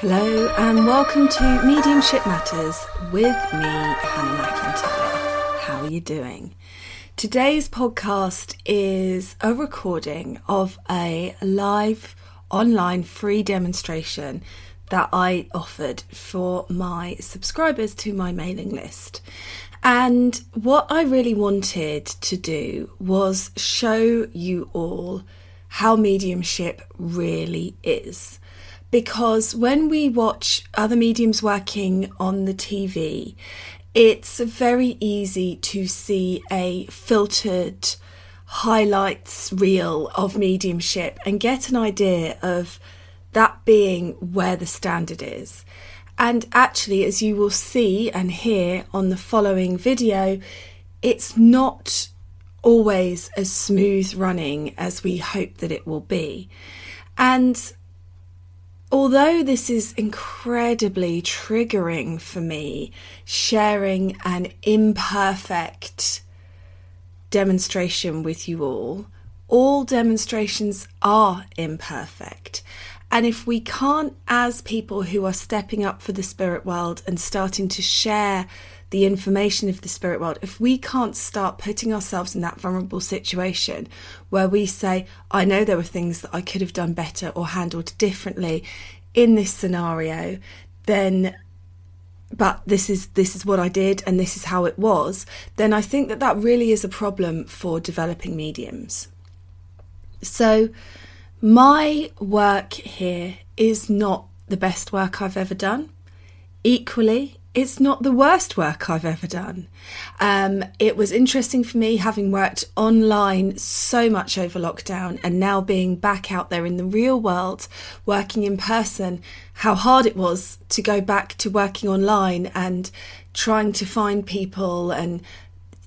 Hello and welcome to Mediumship Matters with me, Hannah McIntyre. How are you doing? Today's podcast is a recording of a live online free demonstration that I offered for my subscribers to my mailing list. And what I really wanted to do was show you all how mediumship really is because when we watch other mediums working on the TV, it's very easy to see a filtered highlights reel of mediumship and get an idea of that being where the standard is. And actually, as you will see and hear on the following video, it's not always as smooth running as we hope that it will be. And although this is incredibly triggering for me, sharing an imperfect demonstration with you all, all demonstrations are imperfect. And if we can't, as people who are stepping up for the spirit world and starting to share the information of the spirit world, if we can't start putting ourselves in that vulnerable situation where we say, I know there were things that I could have done better or handled differently in this scenario, then but this is this is what I did and this is how it was, then I think that that really is a problem for developing mediums. So my work here is not the best work I've ever done. Equally, it's not the worst work I've ever done. Um, it was interesting for me having worked online so much over lockdown and now being back out there in the real world, working in person, how hard it was to go back to working online and trying to find people and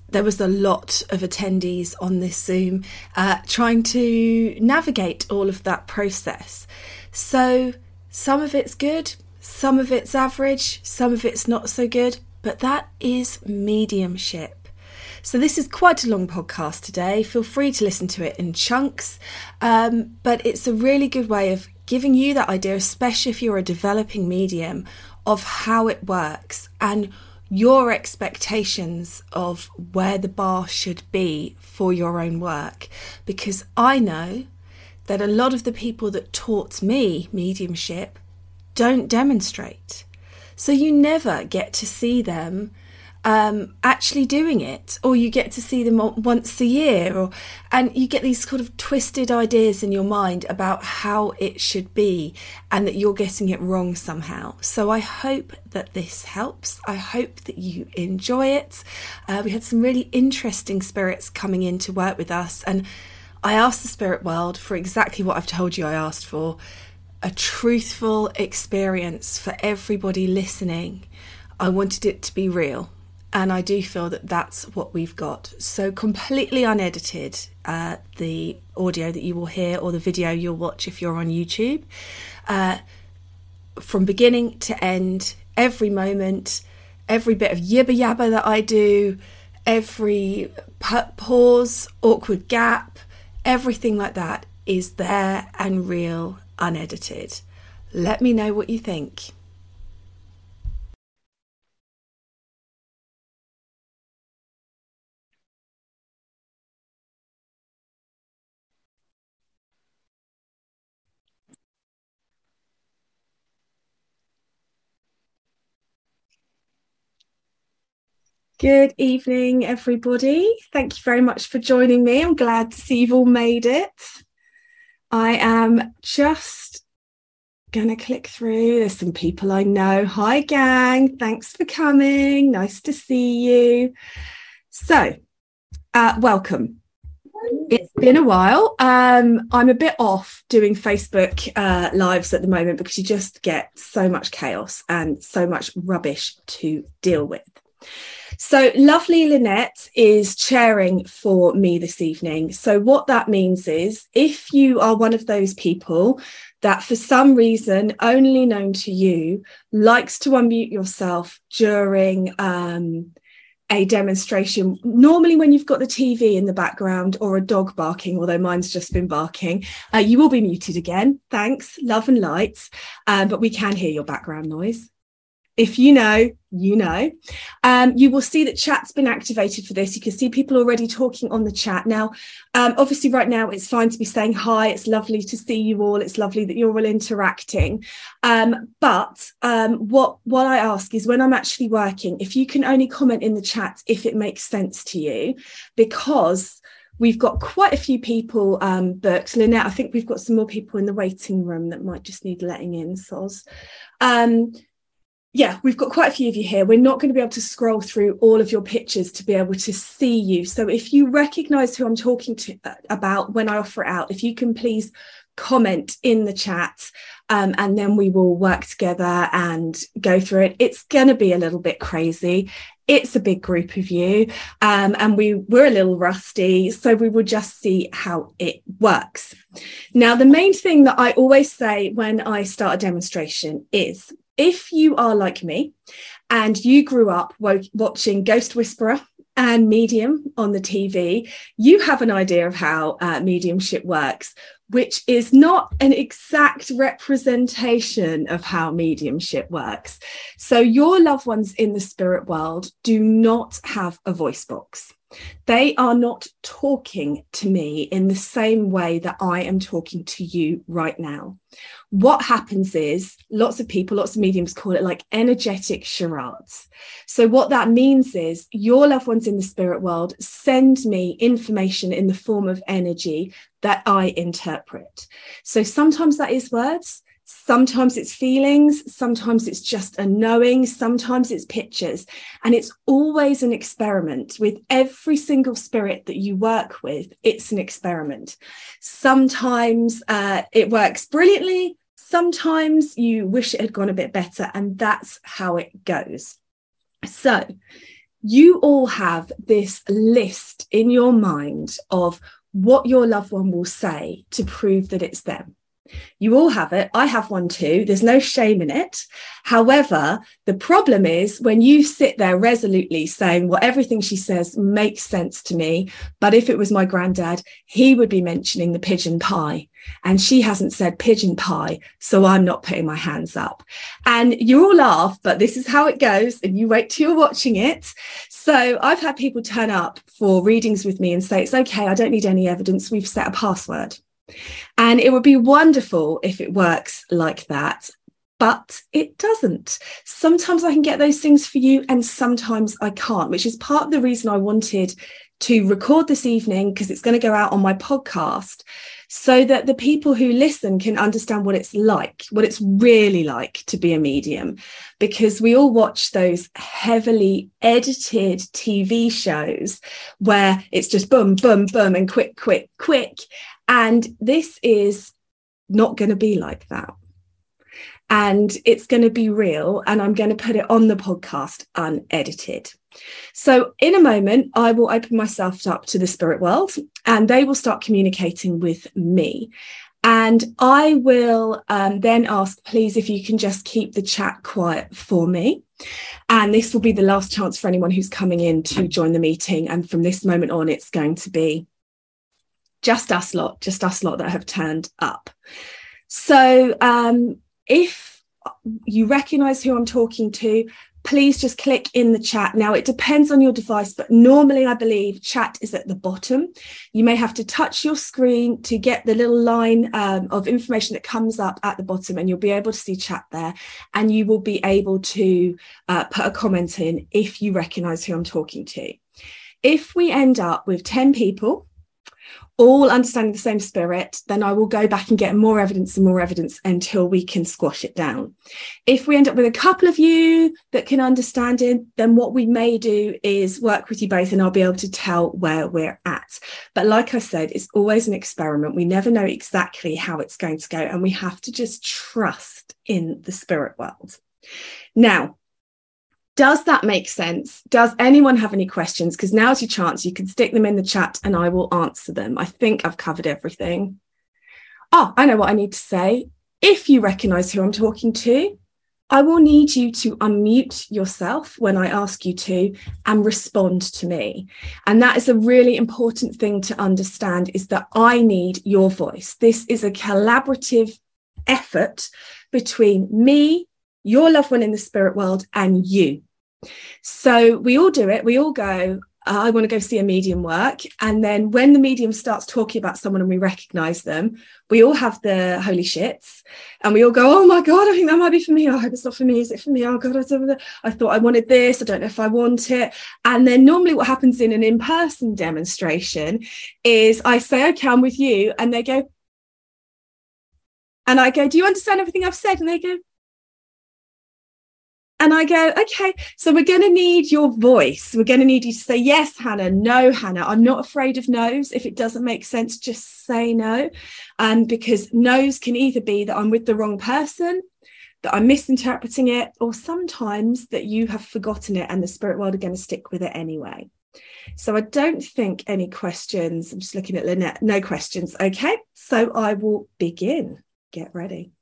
there was a lot of attendees on this Zoom uh, trying to navigate all of that process. So some of it's good, some of it's average, some of it's not so good, but that is mediumship. So, this is quite a long podcast today. Feel free to listen to it in chunks, um, but it's a really good way of giving you that idea, especially if you're a developing medium, of how it works and your expectations of where the bar should be for your own work. Because I know that a lot of the people that taught me mediumship don't demonstrate. So you never get to see them um, actually doing it, or you get to see them once a year, or and you get these sort of twisted ideas in your mind about how it should be, and that you're getting it wrong somehow. So I hope that this helps. I hope that you enjoy it. Uh, we had some really interesting spirits coming in to work with us, and I asked the spirit world for exactly what I've told you I asked for a truthful experience for everybody listening. I wanted it to be real. And I do feel that that's what we've got. So, completely unedited, uh, the audio that you will hear or the video you'll watch if you're on YouTube, uh, from beginning to end, every moment, every bit of yibba yabba that I do, every pause, awkward gap, everything like that is there and real unedited. Let me know what you think. Good evening, everybody. Thank you very much for joining me. I'm glad to see you've all made it. I am just going to click through. There's some people I know. Hi, gang. Thanks for coming. Nice to see you. So, uh, welcome. It's been a while. Um, I'm a bit off doing Facebook uh, lives at the moment because you just get so much chaos and so much rubbish to deal with. So, lovely Lynette is chairing for me this evening. So, what that means is if you are one of those people that, for some reason, only known to you, likes to unmute yourself during um, a demonstration, normally when you've got the TV in the background or a dog barking, although mine's just been barking, uh, you will be muted again. Thanks, love and lights. Um, but we can hear your background noise if you know, you know. Um, you will see that chat's been activated for this. You can see people already talking on the chat. Now, um, obviously, right now it's fine to be saying hi. It's lovely to see you all. It's lovely that you're all interacting. Um, but um, what what I ask is when I'm actually working, if you can only comment in the chat if it makes sense to you, because we've got quite a few people um, booked. Lynette, I think we've got some more people in the waiting room that might just need letting in, Soz. Um, yeah, we've got quite a few of you here. We're not going to be able to scroll through all of your pictures to be able to see you. So if you recognize who I'm talking to uh, about when I offer it out, if you can please comment in the chat um, and then we will work together and go through it. It's going to be a little bit crazy. It's a big group of you um, and we, we're a little rusty. So we will just see how it works. Now, the main thing that I always say when I start a demonstration is if you are like me and you grew up watching Ghost Whisperer and Medium on the TV, you have an idea of how uh, mediumship works, which is not an exact representation of how mediumship works. So, your loved ones in the spirit world do not have a voice box. They are not talking to me in the same way that I am talking to you right now what happens is lots of people, lots of mediums call it like energetic charades. So, what that means is your loved ones in the spirit world send me information in the form of energy that I interpret. So, sometimes that is words. Sometimes it's feelings, sometimes it's just a knowing, sometimes it's pictures. And it's always an experiment with every single spirit that you work with. It's an experiment. Sometimes uh, it works brilliantly, sometimes you wish it had gone a bit better, and that's how it goes. So, you all have this list in your mind of what your loved one will say to prove that it's them. You all have it. I have one too. There's no shame in it. However, the problem is when you sit there resolutely saying, well, everything she says makes sense to me. But if it was my granddad, he would be mentioning the pigeon pie. And she hasn't said pigeon pie. So I'm not putting my hands up. And you all laugh, but this is how it goes. And you wait till you're watching it. So I've had people turn up for readings with me and say, it's okay. I don't need any evidence. We've set a password. And it would be wonderful if it works like that. But it doesn't. Sometimes I can get those things for you, and sometimes I can't, which is part of the reason I wanted to record this evening because it's going to go out on my podcast so that the people who listen can understand what it's like, what it's really like to be a medium. Because we all watch those heavily edited TV shows where it's just boom, boom, boom, and quick, quick, quick. And this is not going to be like that. And it's going to be real. And I'm going to put it on the podcast unedited. So, in a moment, I will open myself up to the spirit world and they will start communicating with me. And I will um, then ask, please, if you can just keep the chat quiet for me. And this will be the last chance for anyone who's coming in to join the meeting. And from this moment on, it's going to be just us lot, just us lot that have turned up. So um, if you recognize who I'm talking to, please just click in the chat. Now, it depends on your device, but normally I believe chat is at the bottom. You may have to touch your screen to get the little line um, of information that comes up at the bottom, and you'll be able to see chat there. And you will be able to uh, put a comment in if you recognize who I'm talking to. If we end up with 10 people, all understanding the same spirit, then I will go back and get more evidence and more evidence until we can squash it down. If we end up with a couple of you that can understand it, then what we may do is work with you both and I'll be able to tell where we're at. But like I said, it's always an experiment. We never know exactly how it's going to go, and we have to just trust in the spirit world. Now, does that make sense? Does anyone have any questions? Because now's your chance. You can stick them in the chat and I will answer them. I think I've covered everything. Oh, I know what I need to say. If you recognize who I'm talking to, I will need you to unmute yourself when I ask you to and respond to me. And that is a really important thing to understand is that I need your voice. This is a collaborative effort between me, your loved one in the spirit world, and you. So we all do it. We all go, I want to go see a medium work. And then when the medium starts talking about someone and we recognize them, we all have the holy shits and we all go, Oh my God, I think that might be for me. I hope it's not for me. Is it for me? Oh God, I, I thought I wanted this. I don't know if I want it. And then normally what happens in an in person demonstration is I say, Okay, I'm with you. And they go, and I go, Do you understand everything I've said? And they go, and I go, okay, so we're going to need your voice. We're going to need you to say, yes, Hannah, no, Hannah. I'm not afraid of no's. If it doesn't make sense, just say no. Um, because no's can either be that I'm with the wrong person, that I'm misinterpreting it, or sometimes that you have forgotten it and the spirit world are going to stick with it anyway. So I don't think any questions. I'm just looking at Lynette. No questions. Okay. So I will begin. Get ready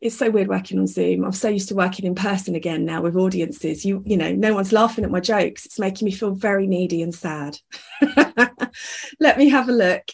it's so weird working on Zoom. I'm so used to working in person again now with audiences. You, you know, no one's laughing at my jokes. It's making me feel very needy and sad. Let me have a look.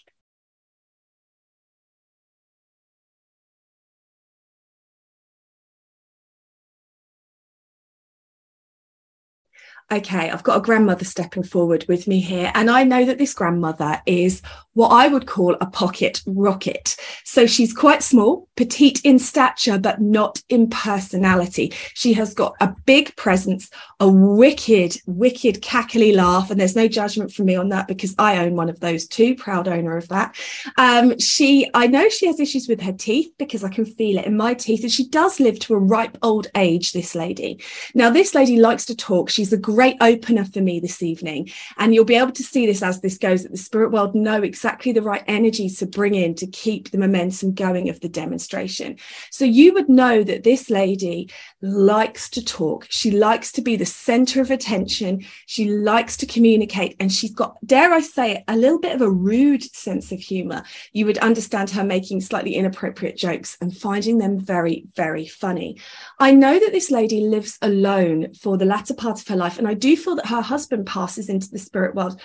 okay, I've got a grandmother stepping forward with me here. And I know that this grandmother is what I would call a pocket rocket. So she's quite small, petite in stature, but not in personality. She has got a big presence, a wicked, wicked cackly laugh. And there's no judgment from me on that because I own one of those too, proud owner of that. Um, she, I know she has issues with her teeth because I can feel it in my teeth. And she does live to a ripe old age, this lady. Now, this lady likes to talk. She's a great opener for me this evening. And you'll be able to see this as this goes that the spirit world know exactly the right energy to bring in to keep the momentum going of the demonstration. So you would know that this lady likes to talk. She likes to be the center of attention. She likes to communicate. And she's got, dare I say it, a little bit of a rude sense of humor. You would understand her making slightly inappropriate jokes and finding them very, very funny. I know that this lady lives alone for the latter part of her life. And I do feel that her husband passes into the spirit world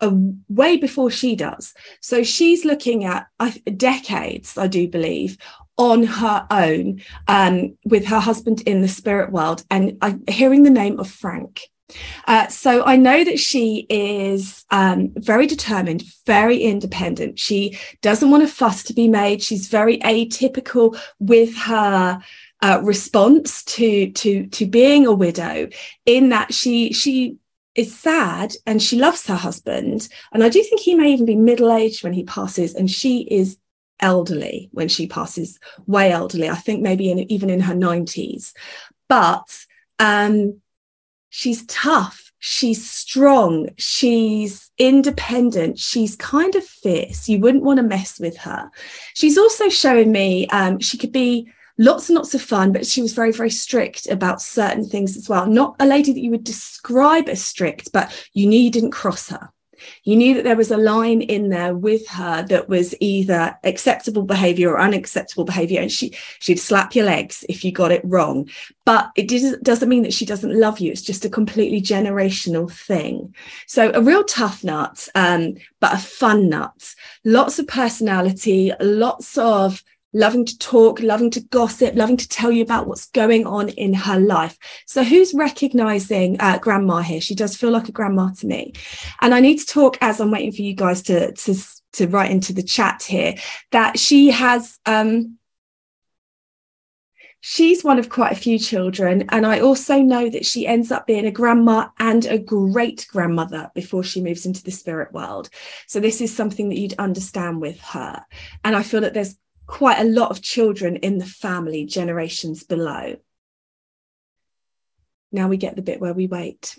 uh, way before she does. So she's looking at uh, decades, I do believe, on her own um, with her husband in the spirit world and I'm hearing the name of Frank. Uh, so I know that she is um, very determined, very independent. She doesn't want a fuss to be made. She's very atypical with her uh, response to to to being a widow, in that she she is sad and she loves her husband. And I do think he may even be middle aged when he passes, and she is elderly when she passes, way elderly. I think maybe in, even in her 90s. But um, she's tough, she's strong, she's independent, she's kind of fierce. You wouldn't want to mess with her. She's also showing me um, she could be lots and lots of fun, but she was very, very strict about certain things as well. Not a lady that you would describe as strict, but you knew you didn't cross her. You knew that there was a line in there with her that was either acceptable behavior or unacceptable behavior. And she, she'd slap your legs if you got it wrong. But it doesn't mean that she doesn't love you. It's just a completely generational thing. So a real tough nut, um, but a fun nut. Lots of personality, lots of loving to talk, loving to gossip, loving to tell you about what's going on in her life. So, who's recognizing uh, grandma here? She does feel like a grandma to me. And I need to talk as I'm waiting for you guys to, to, to write into the chat here that she has. Um, she's one of quite a few children. And I also know that she ends up being a grandma and a great grandmother before she moves into the spirit world. So, this is something that you'd understand with her. And I feel that there's quite a lot of children in the family generations below. Now we get the bit where we wait.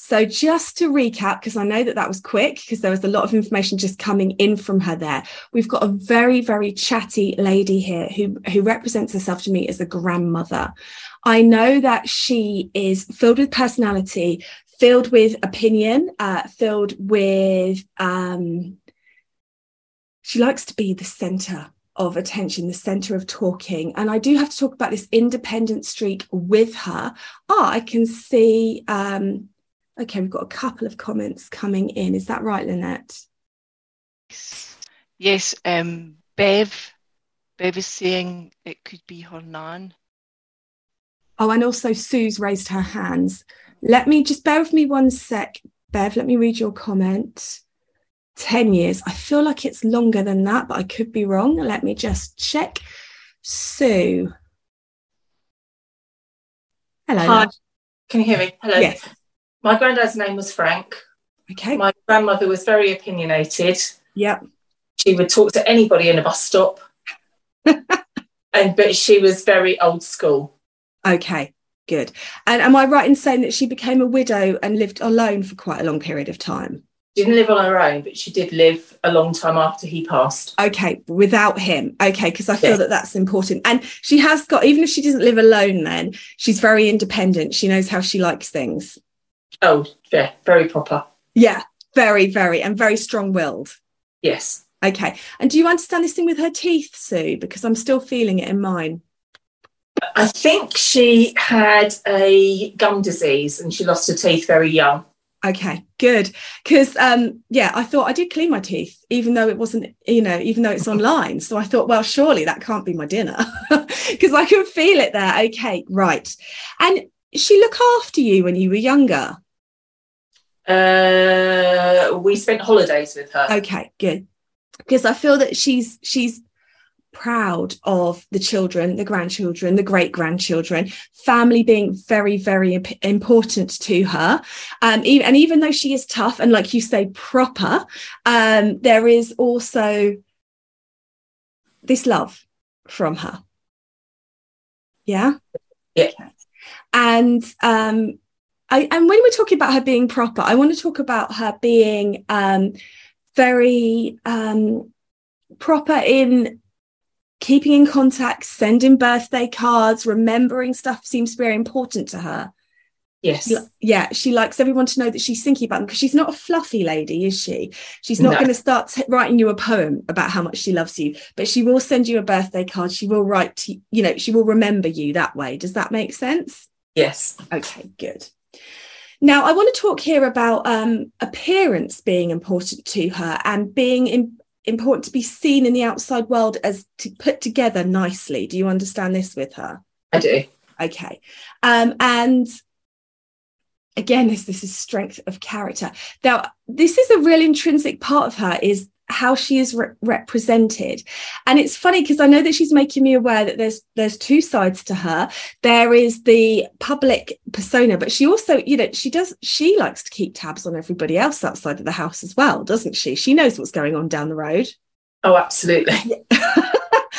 So, just to recap, because I know that that was quick, because there was a lot of information just coming in from her there. We've got a very, very chatty lady here who, who represents herself to me as a grandmother. I know that she is filled with personality, filled with opinion, uh, filled with um, she likes to be the center of attention, the center of talking. And I do have to talk about this independent streak with her. Oh, I can see. Um, okay, we've got a couple of comments coming in. Is that right, Lynette? Yes, um, Bev. Bev is saying it could be her nan. Oh, and also Sue's raised her hands. Let me just bear with me one sec, Bev. Let me read your comment. 10 years. I feel like it's longer than that, but I could be wrong. Let me just check. Sue. Hello. Hi. Can you hear me? Hello. Yes. My granddad's name was Frank. Okay. My grandmother was very opinionated. Yep. She would talk to anybody in a bus stop. and but she was very old school. Okay, good. And am I right in saying that she became a widow and lived alone for quite a long period of time? She didn't live on her own, but she did live a long time after he passed. Okay, without him. Okay, because I feel Yes. that that's important. And she has got, even if she doesn't live alone, then she's very independent. She knows how she likes things. Oh, yeah, very proper. Yeah, very, very, and very strong willed. Yes. Okay. And do you understand this thing with her teeth, Sue? Because I'm still feeling it in mine. I think she had a gum disease and she lost her teeth very young. Okay, good. Because um, yeah, I thought I did clean my teeth, even though it wasn't, you know, even though it's online. So I thought, well, surely that can't be my dinner because I can feel it there. Okay, right. And she look after you when you were younger. Uh, we spent holidays with her. Okay, good. Because I feel that she's she's proud of the children, the grandchildren, the great grandchildren, family being very, very imp- important to her. Um, e- and even though she is tough and, like you say, proper, um, there is also this love from her. Yeah. Yeah. And um, I, and when we're talking about her being proper, I want to talk about her being um, very um, proper in keeping in contact, sending birthday cards, remembering stuff seems very important to her. Yes. Yeah, she likes everyone to know that she's thinking about them because she's not a fluffy lady, is she? She's not No. going to start t- writing you a poem about how much she loves you, but she will send you a birthday card. She will write to you know, she will remember you that way. Does that make sense? Yes. Okay, good. Now, I want to talk here about um, appearance being important to her and being im- important to be seen in the outside world as to put together nicely. Do you understand this with her? I do. Okay. Um, and again, this this is strength of character. Now, this is a real intrinsic part of her is how she is re- represented. And it's funny because i know that she's making me aware that there's there's two sides to her. There is the public persona but she also you know she does she likes to keep tabs on everybody else outside of the house as well doesn't she? She knows what's going on down the road. Oh, absolutely.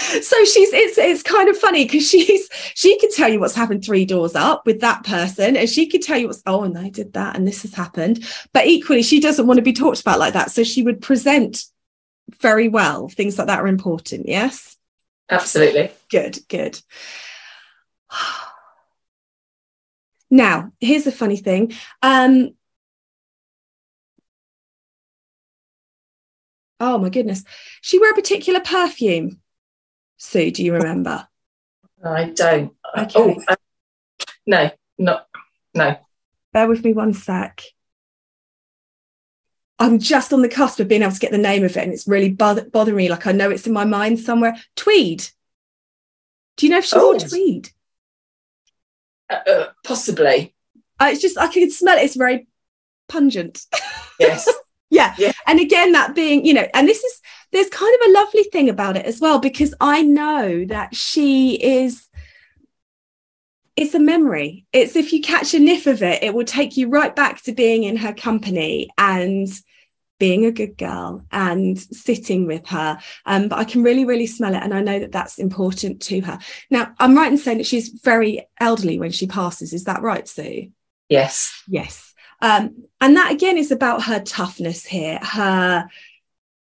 so she's it's it's kind of funny because she's she could tell you what's happened three doors up with that person and she could tell you what's oh and they did that and this has happened. But equally she doesn't want to be talked about like that. So she would present very well things like that are important yes Absolutely. good good now here's the funny thing um oh my goodness she wear a particular perfume sue do you remember I don't. Okay. Oh, uh, no, not no. bear with me one sec i'm just on the cusp of being able to get the name of it and it's really bother- bothering me like i know it's in my mind somewhere tweed do you know if she wore Oh. tweed Uh, uh, possibly. uh, it's just i can smell it it's very pungent Yes. Yeah. Yeah. And again, that being, you know, and this is, there's kind of a lovely thing about it as well, because I know that she is, it's a memory. It's if you catch a whiff of it, it will take you right back to being in her company and being a good girl and sitting with her. Um, but I can really, really smell it. And I know that that's important to her. Now, I'm right in saying that she's very elderly when she passes. Is that right, Sue? yes. Yes. Um, and that again is about her toughness here, her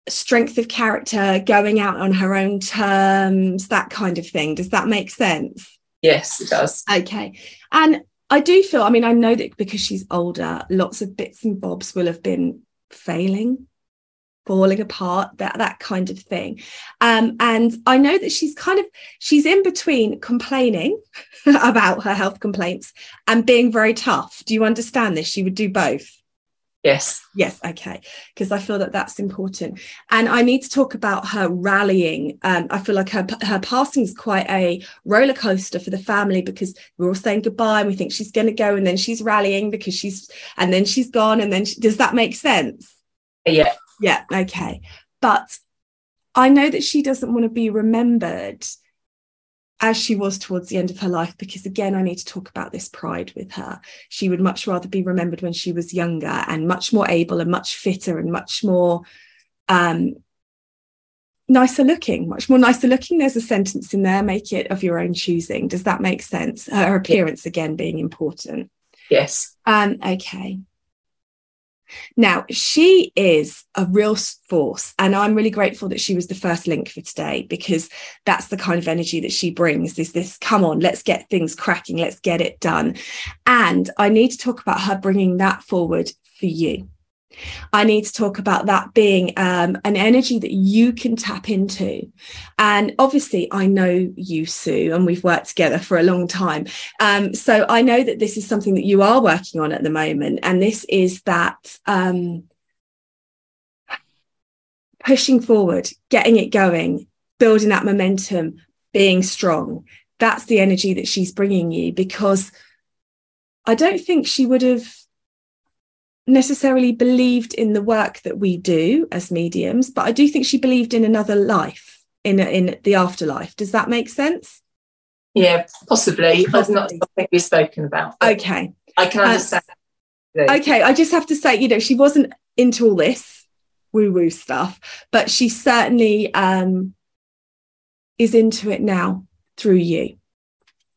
strength of character, going out on her own terms, that kind of thing. Does that make sense? Yes, it does. Okay. And I do feel, I mean, I know that because she's older, lots of bits and bobs will have been failing, falling apart, that that kind of thing. Um, and I know that she's kind of she's in between complaining about her health complaints and being very tough. Do you understand this? She would do both. Yes. Yes, okay, because I feel that that's important, and I need to talk about her rallying. Um, I feel like her her passing is quite a roller coaster for the family because we're all saying goodbye and we think she's going to go, and then she's rallying because she's, and then she's gone, and then she, does that make sense? Yeah. Yeah, okay, but I know that she doesn't want to be remembered as she was towards the end of her life because again i need to talk about this pride with her. She would much rather be remembered when she was younger and much more able and much fitter and much more um nicer looking much more nicer looking. There's a sentence in there make it of your own choosing. Does that make sense? Her appearance again being important. Yes. um okay now, she is a real force, and I'm really grateful that she was the first link for today because that's the kind of energy that she brings. Is this, come on, let's get things cracking, let's get it done. And I need to talk about her bringing that forward for you. I need to talk about that being um, an energy that you can tap into. And obviously, I know you, Sue, and we've worked together for a long time. Um, so I know that this is something that you are working on at the moment. And this is that um, pushing forward, getting it going, building that momentum, being strong. That's the energy that she's bringing you because I don't think she would have necessarily believed in the work that we do as mediums, but I do think she believed in another life, in in the afterlife. Does that make sense? Yeah, possibly. That's not something we've spoken about. Okay. I can Uh, understand. Okay. I just have to say, you know, she wasn't into all this woo woo stuff, but she certainly um, is into it now through you.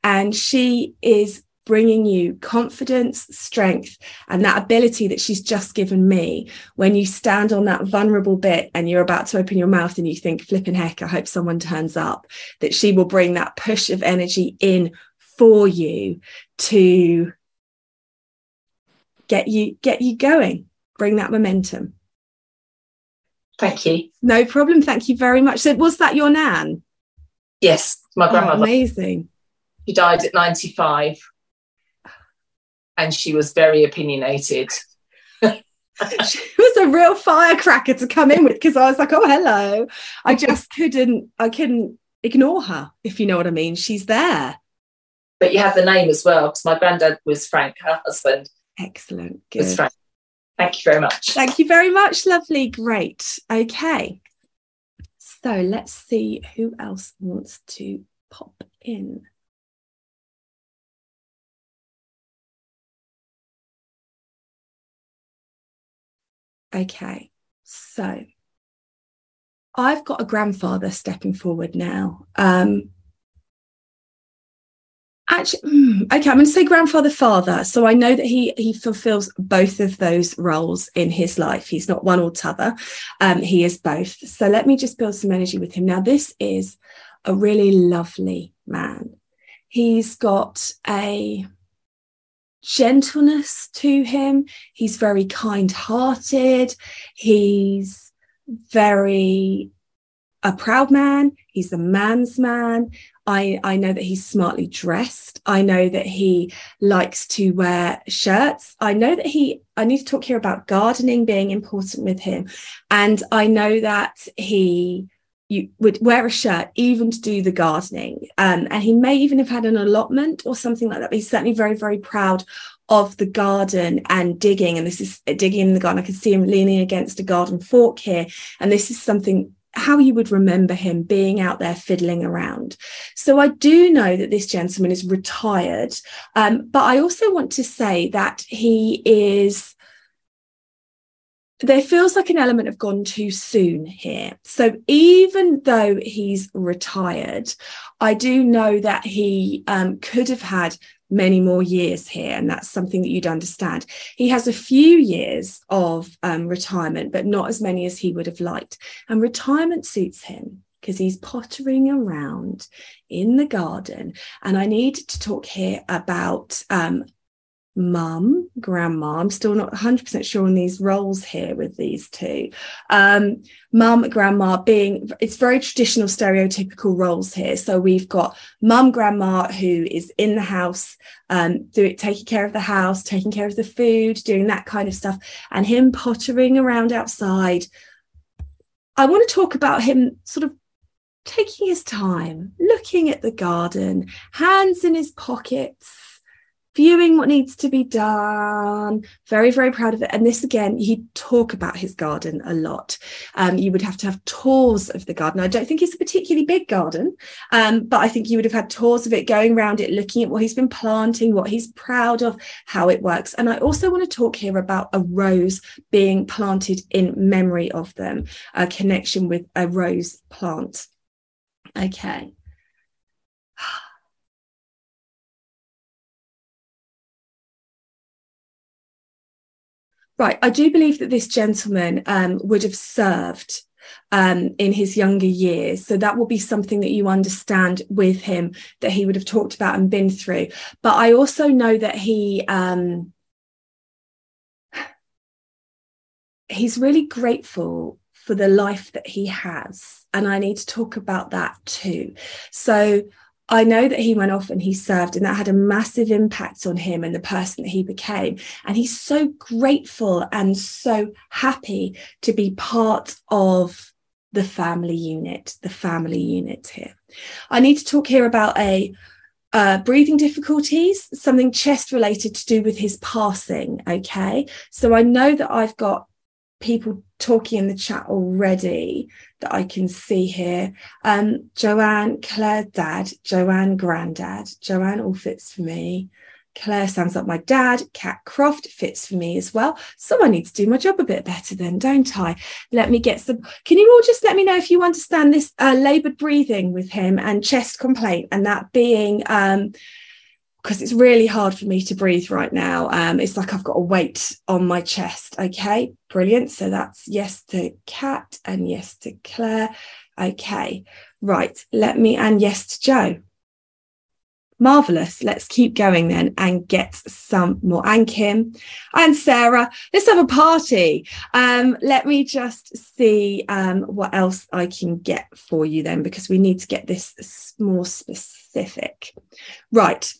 And she is bringing you confidence, strength, and that ability that she's just given me. When you stand on that vulnerable bit and you're about to open your mouth and you think, flipping heck, I hope someone turns up, that she will bring that push of energy in for you to get you get you going. Bring that momentum. Thank you. no problem. Thank you very much. So was that your nan? Yes, my Oh, grandmother. amazing. She died at 95 and she was very opinionated. she was a real firecracker to come in with because I was like, oh hello. I just couldn't I couldn't ignore her, if you know what I mean. She's there. But you have the name as well because my granddad was Frank, her husband Excellent. was Good. Frank. Thank you very much. Thank you very much, lovely. Great. Okay. So let's see who else wants to pop in. Okay. So I've got a grandfather stepping forward now. Um, Actually, mm, okay, I'm going to say grandfather father. So I know that he he fulfills both of those roles in his life. He's not one or t'other. Um, he is both. So let me just build some energy with him. Now, this is a really lovely man. He's got a gentleness to him. He's very kind-hearted. He's very a proud man. He's a man's man. I, I know that he's smartly dressed. I know that he likes to wear shirts. I know that he, I need to talk here about gardening being important with him. And I know that he you would wear a shirt even to do the gardening. Um, and he may even have had an allotment or something like that. But he's certainly very, very proud of the garden and digging. And this is digging in the garden. I can see him leaning against a garden fork here. And this is something how you would remember him being out there fiddling around. So I do know that this gentleman is retired, um, but I also want to say that he is. There feels like an element of gone too soon here. So even though he's retired, I do know that he um, could have had many more years here, and that's something that you'd understand. He has a few years of um, retirement, but not as many as he would have liked. And retirement suits him because he's pottering around in the garden. And I need to talk here about um, mum, grandma. I'm still not 100% sure on these roles here with these two. Um, mum, grandma being, it's very traditional, stereotypical roles here. So we've got mum, grandma who is in the house, um, do, taking care of the house, taking care of the food, doing that kind of stuff, and him pottering around outside. I want to talk about him sort of taking his time, looking at the garden, hands in his pockets, viewing what needs to be done. Very, very proud of it. And this again, he'd talk about his garden a lot. Um, you would have to have tours of the garden. I don't think it's a particularly big garden, um, but I think you would have had tours of it, going around it, looking at what he's been planting, what he's proud of, how it works. And I also want to talk here about a rose being planted in memory of them, a connection with a rose plant. Okay. Right. I do believe that this gentleman um, would have served um, in his younger years. So that will be something that you understand with him that he would have talked about and been through. But I also know that he. Um, he's really grateful for the life that he has. And I need to talk about that too. So I know that he went off and he served, and that had a massive impact on him and the person that he became. And he's so grateful and so happy to be part of the family unit, the family unit here. I need to talk here about a uh, breathing difficulties, something chest related to do with his passing. Okay. So I know that I've got people talking in the chat already that I can see here. Um, Joanne, Claire, dad, Joanne, granddad, Joanne all fits for me. Claire sounds like my dad. Cat Croft fits for me as well. So I need to do my job a bit better then, don't I? Let me get some. Can you all just let me know if you understand this uh, laboured breathing with him and chest complaint and that being um, because it's really hard for me to breathe right now. Um, it's like I've got a weight on my chest. Okay, brilliant. So that's yes to Kat and yes to Claire. Okay, right. Let me and yes to Joe. Marvelous. Let's keep going then and get some more. And Kim and Sarah, let's have a party. Um, let me just see um, what else I can get for you then, because we need to get this more specific. Right.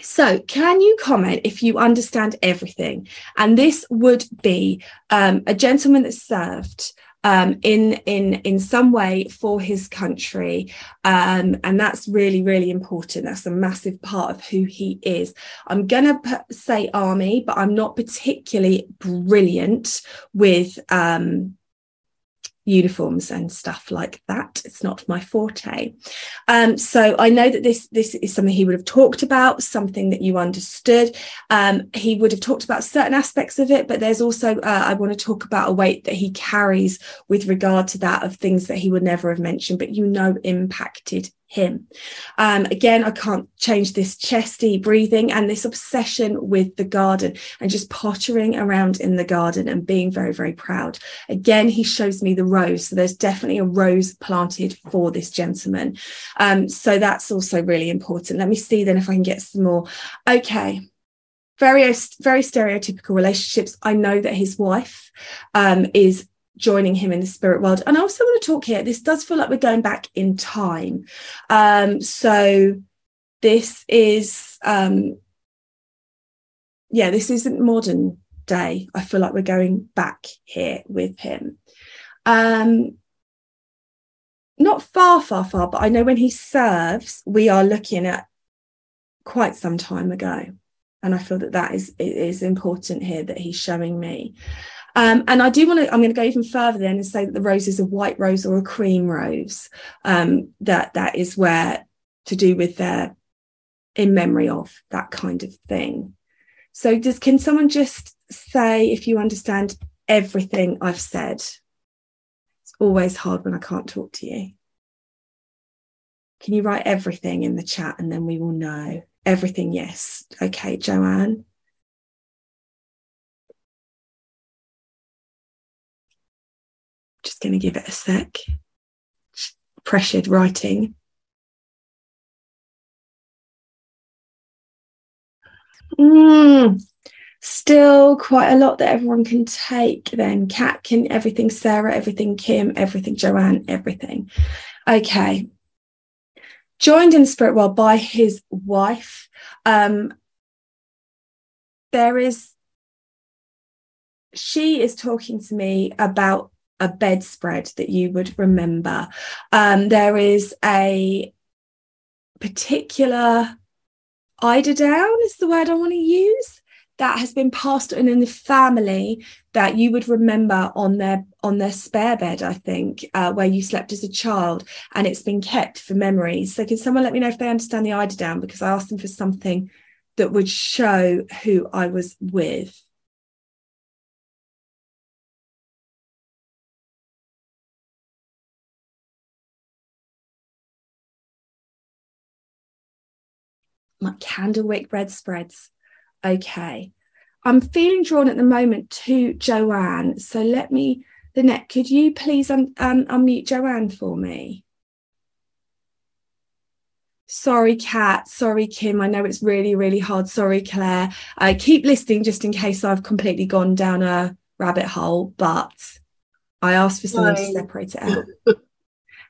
So, can you comment if you understand everything? And this would be um, a gentleman that served um, in in in some way for his country, um, and that's really really important. That's a massive part of who he is. I'm gonna say army, but I'm not particularly brilliant with um, uniforms and stuff like that. It's not my forte. Um, so I know that this this is something he would have talked about, something that you understood. Um, he would have talked about certain aspects of it, but there's also uh, I want to talk about a weight that he carries with regard to that of things that he would never have mentioned, but you know impacted him. Um, again, I can't change this chesty breathing and this obsession with the garden and just pottering around in the garden and being very, very proud. Again, he shows me the rose. So there's definitely a rose planted for this gentleman. Um, so that's also really important. Let me see then if I can get some more. Okay very very stereotypical relationships i know that his wife um, is joining him in the spirit world. And I also want to talk here. This does feel like we're going back in time. Um, so this is, um, yeah, this isn't modern day. I feel like we're going back here with him. Um, not far, far, far, but I know when he serves, we are looking at quite some time ago. And I feel that that is, is important here that he's showing me. Um, and I do want to, I'm going to go even further then and say that the rose is a white rose or a cream rose. Um, that that is where to do with their in memory of that kind of thing. So does can someone just say if you understand everything I've said? It's always hard when I can't talk to you. Can you write everything in the chat and then we will know? Everything, yes. Okay, Joanne. Going to give it a sec. Pressured writing. Mm, still quite a lot that everyone can take then. Kat can everything, Sarah, everything, Kim, everything, Joanne, everything. Okay. Joined in spirit world by his wife. Um, there is, she is talking to me about a bedspread that you would remember. Um, there is a particular eiderdown is the word I want to use that has been passed on in the family that you would remember on their on their spare bed i think uh, where you slept as a child and it's been kept for memories. So can someone let me know if they understand the eiderdown? Because i asked them for something that would show who i was with my candlewick bread spreads. Okay. I'm feeling drawn at the moment to Joanne. So let me, Lynette, could you please un- um, unmute Joanne for me? Sorry, Kat. Sorry, Kim. I know it's really, really hard. Sorry, Claire. I keep listening just in case I've completely gone down a rabbit hole, but I asked for someone to separate it out.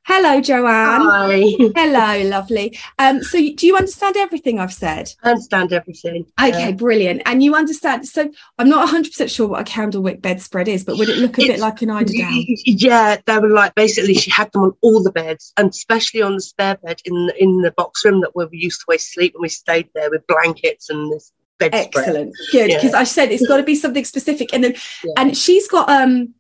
Hello, Joanne. Hi. Hello, lovely. Um, so do you understand everything I've said? I understand everything. Okay, yeah. brilliant. And you understand. So I'm not 100% sure what a candlewick bedspread is, but would it look a it's, bit like an eiderdown? Yeah, they were like basically she had them on all the beds, and especially on the spare bed in in the box room that we used to always sleep when we stayed there with blankets and this bedspread. Excellent. Good. Because yeah. I said it's got to be something specific. And then, yeah. and she's got um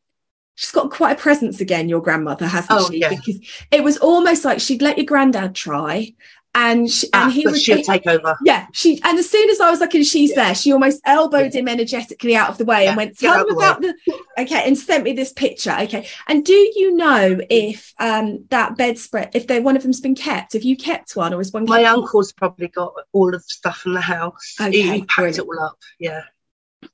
she's got quite a presence again, your grandmother, hasn't Oh, she? yeah. Because it was almost like she'd let your granddad try and she, and Ah, he but was she'll take over. yeah, she and as soon as I was like, and she's there, she almost elbowed him energetically out of the way and went, tell him about the okay, and sent me this picture. Okay. And do you know if um that bedspread, if they one of them's been kept? Have you kept one or is one My uncle's probably got all of the stuff in the house. He- Okay, he, packed brilliant. it all up. Yeah.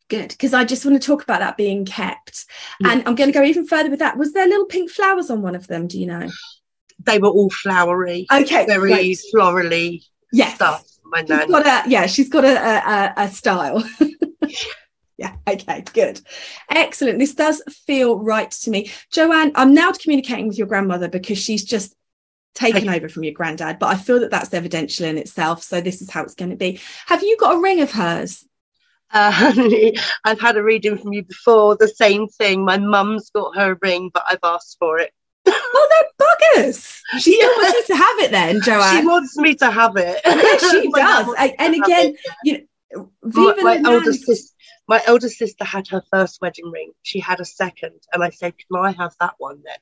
Good, because I just want to talk about that being kept. Yeah. And I'm going to go even further with that. Was there little pink flowers on one of them? Do you know? They were all flowery, Okay, very great. florally Yes. stuff. My She's got a yeah, she's got a a, a, a style. yeah, okay, good. Excellent. This does feel right to me. Joanne, I'm now communicating with your grandmother because she's just taken over from your granddad, but I feel that that's evidential in itself. So this is how it's going to be. Have you got a ring of hers? Uh, I've had a reading from you before. The same thing. My mum's got her ring, but I've asked for it. Oh, they're buggers. She still wants you to have it then, Joanne. She wants me to have it. Yes, she does. wants And- me to and have again, you know, my, Viva my la older sister, my older sister had her first wedding ring. She had a second, and I said, "Can I have that one then?"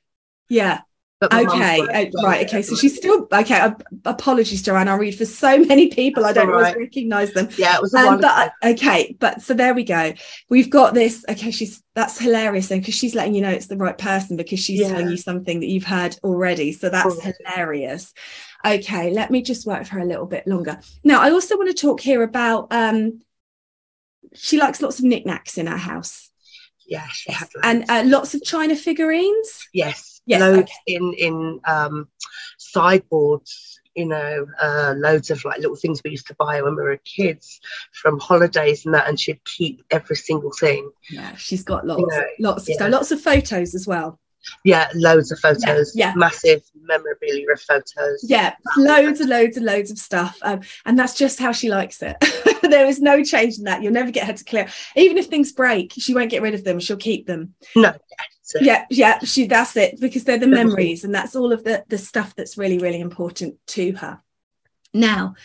Yeah. Okay. uh, right. Okay. So she's still okay. Apologies, Joanne. I read for so many people. I don't always right. recognize them. Yeah, it was a Um, but okay, but so there we go. We've got this. Okay, she's that's hilarious then because she's letting you know it's the right person because she's Yeah. telling you something that you've heard already. So that's hilarious. Okay, let me just work with her a little bit longer. Now, I also want to talk here about um she likes lots of knickknacks in her house Yeah, she and uh, lots of china figurines. yes, Yes, loads okay. in in um, sideboards. You know, uh, loads of like little things we used to buy when we were kids from holidays and that, and she'd keep every single thing. Yeah, she's got lots, know, lots of yeah. stuff, lots of photos as well. Yeah, loads of photos. yeah. massive memorabilia of photos. Yeah, loads and loads and loads of stuff. Um, and that's just how she likes it. there is no change in that. You'll never get her to clear. Even if things break, she won't get rid of them. She'll keep them. No, it. Yeah, yeah, she that's it because they're the memories and that's all of the the stuff that's really really important to her. Now,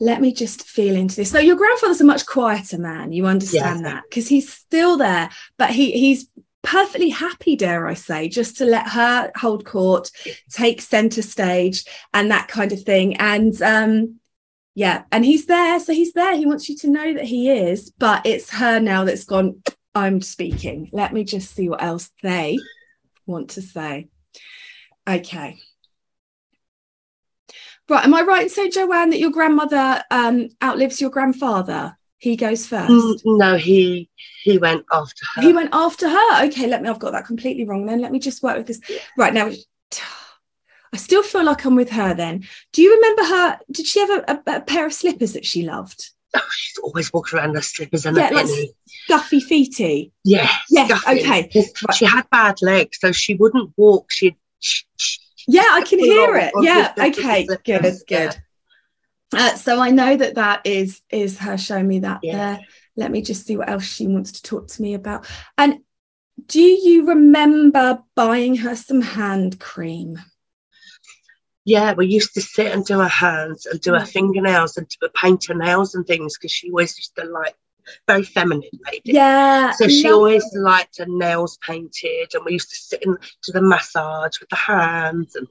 let me just feel into this. So your grandfather's a much quieter man. You understand Yeah. that because he's still there, but he he's perfectly happy, dare I say, just to let her hold court, take center stage, and that kind of thing. And um, yeah, and he's there, so he's there. He wants you to know that he is, but it's her now that's gone. I'm speaking. Let me just see what else they want to say. Okay. Right. Am I right in saying, Joanne, that your grandmother um, outlives your grandfather? He goes first. Mm, No, he he went after her. He went after her. Okay, let me. I've got that completely wrong. Then let me just work with this. Right now, I still feel like I'm with her. Then, do you remember her? Did she have a, a, a pair of slippers that she loved? Oh, she's always walking around in her slippers and Yeah, a like penny. Scuffy feety. Yes. Yes, scuffing. okay. Right. She had bad legs, so she wouldn't walk. She'd. sh- sh- Yeah, I can hear it. Yeah. Okay. Good. Good. Uh, so I know that that is is her showing me that Yeah. there. Let me just see what else she wants to talk to me about. And do you remember buying her some hand cream? Yeah, we used to sit and do her hands and do her Mm. fingernails and paint her nails and things because she always used to like very feminine lady. Yeah. So she always liked her nails painted, and we used to sit and do the massage with the hands, and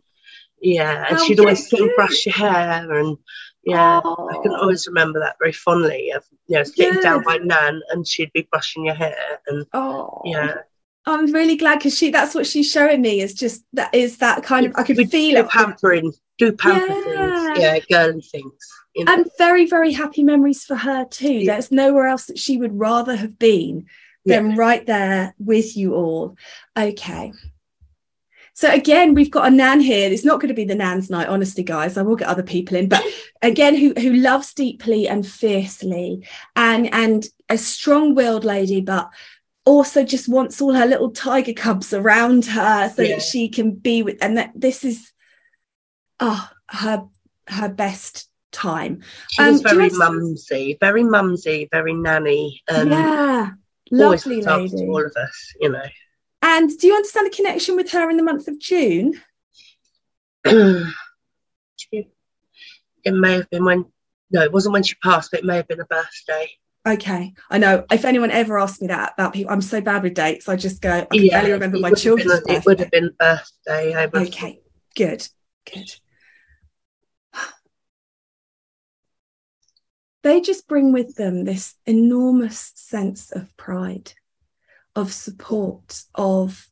yeah, and Oh, she'd always sit and brush your hair, and yeah, I can Oh. always remember that very fondly of you know sitting down by Nan, and she'd be brushing your hair, and Oh, yeah, I'm really glad because she that's what she's showing me is just that is that kind of I could feel do it. pampering, do pamper Yeah. things, yeah, girly things. You know? And very, very happy memories for her too. Yeah. There's nowhere else that she would rather have been than right there with you all. Okay. So again, we've got a nan here. It's not going to be the nan's night, honestly, guys. I will get other people in, but again, who who loves deeply and fiercely, and and a strong-willed lady, but also just wants all her little tiger cubs around her so Yeah. that she can be with. And that this is, oh, her her best time. She Um, you very mumsy, very mumsy, very nanny, and yeah, lovely lady. all of us, you know. And do you understand the connection with her in the month of June? it may have been when no, it wasn't when she passed, but it may have been a birthday. Okay, I know. If anyone ever asks me that about people, I'm so bad with dates. I just go. I can Yeah, barely remember my children's been- It would have been birthday. I Okay, good, good. They just bring with them this enormous sense of pride, of support, of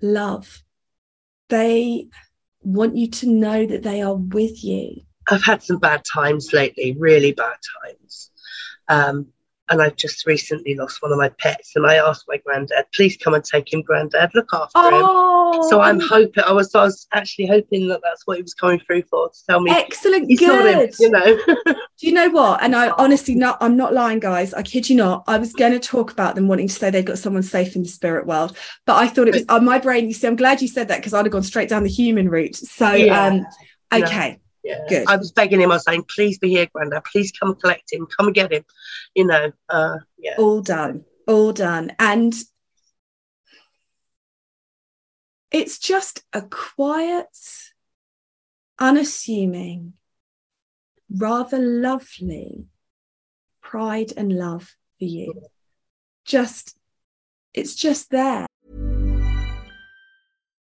love. They want you to know that they are with you. I've had some bad times lately, really bad times. Um, and I've just recently lost one of my pets, and I asked my granddad, "Please come and take him, granddad. Look after him." Oh, So I'm hoping. I was. I was actually hoping that that's what he was coming through for to tell me. excellent, He saw him, good. you know. Do you know what? And I honestly, not, I'm not lying, guys. I kid you not. I was going to talk about them wanting to say they've got someone safe in the spirit world, but I thought it was on my brain. You see, I'm glad you said that because I'd have gone straight down the human route. So, Yeah. um, okay, Yeah. Good. I was begging him. I was saying, "Please be here, granddad. Please come collect him. Come and get him." You know. Uh, yeah. all done, all done. And it's just a quiet, unassuming, rather lovely pride and love for you. Just, it's just there.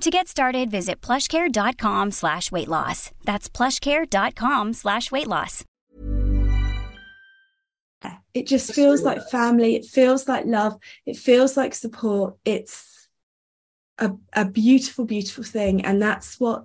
To get started, visit plushcare.com slash weight loss. That's plushcare.com slash weight loss. It just feels like family. It feels like love. It feels like support. It's a, a beautiful, beautiful thing. And that's what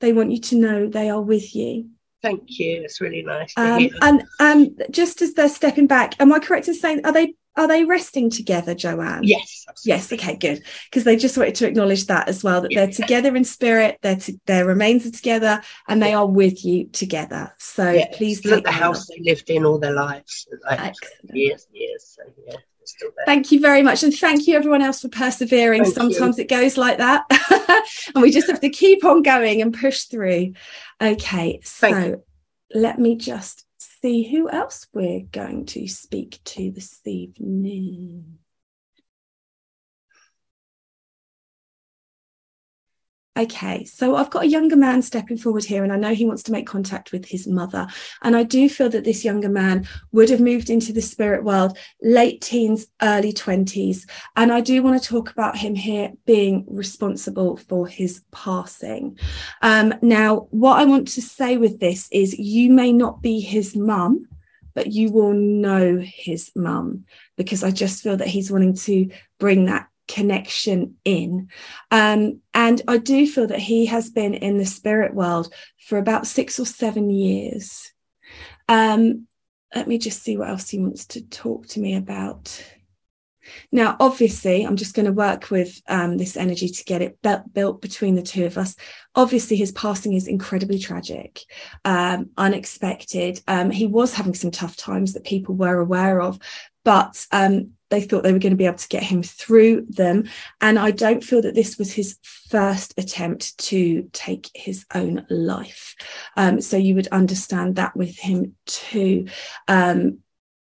they want you to know they are with you. Thank you. It's really nice. To Um, hear. and um, just as they're stepping back, am I correct in saying are they are they resting together, Joanne? yes. Yes. Okay. Good. Because they just wanted to acknowledge that as well that they're together in spirit. Their their remains are together, and they are with you together. So Yeah, please look at the house they lived in all their lives, like years, years. So yeah, it's still there. Thank you very much. And thank you, everyone else, for persevering. Thank Sometimes it goes like that. and we just have to keep on going and push through. Okay. Thank so let me just see who else we're going to speak to this evening. Okay, so I've got a younger man stepping forward here, and I know he wants to make contact with his mother. And I do feel that this younger man would have moved into the spirit world late teens, early 20s. And I do want to talk about him here being responsible for his passing. Um, now, what I want to say with this is you may not be his mum, but you will know his mum because I just feel that he's wanting to bring that connection in. Um, and I do feel that he has been in the spirit world for about six or seven years. Um, let me just see what else he wants to talk to me about. Now, obviously, I'm just going to work with um, this energy to get it bu- built between the two of us. Obviously, his passing is incredibly tragic, um, unexpected. Um, he was having some tough times that people were aware of, but um, they thought they were going to be able to get him through them. And I don't feel that this was his first attempt to take his own life. Um, so you would understand that with him too. Um,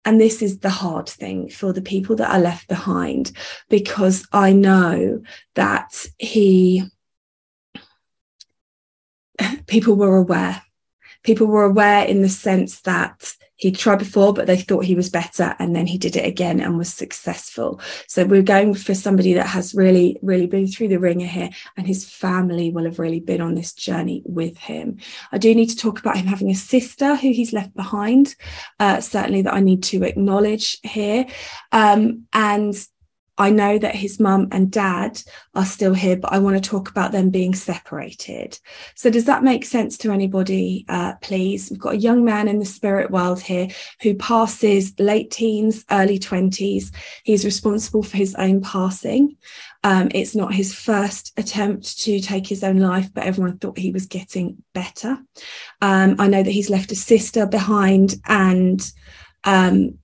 and this is the hard thing for the people that are left behind, because I know that he, people were aware. People were aware in the sense that he tried before, but they thought he was better. And then he did it again and was successful. So we're going for somebody that has really, really been through the ringer here. And his family will have really been on this journey with him. I do need to talk about him having a sister who he's left behind, uh, certainly that I need to acknowledge here. Um, and I know that his mum and dad are still here, but I want to talk about them being separated. So, does that make sense to anybody, uh, please? We've got a young man in the spirit world here who passes late teens, early 20s. He's responsible for his own passing. Um, it's not his first attempt to take his own life, but everyone thought he was getting better. Um, I know that he's left a sister behind, and um,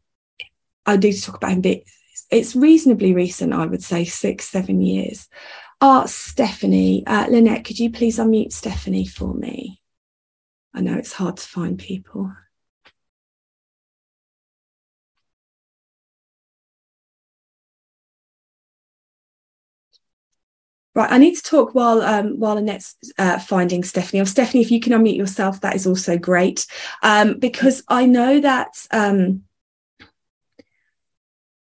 I need to talk about him a bit it's reasonably recent, I would say six, seven years. Ah, Stephanie, uh, Lynette, could you please unmute Stephanie for me? I know it's hard to find people. Right, I need to talk while um, while Annette's uh, finding Stephanie. Or Stephanie, if you can unmute yourself, that is also great. Um, because I know that um,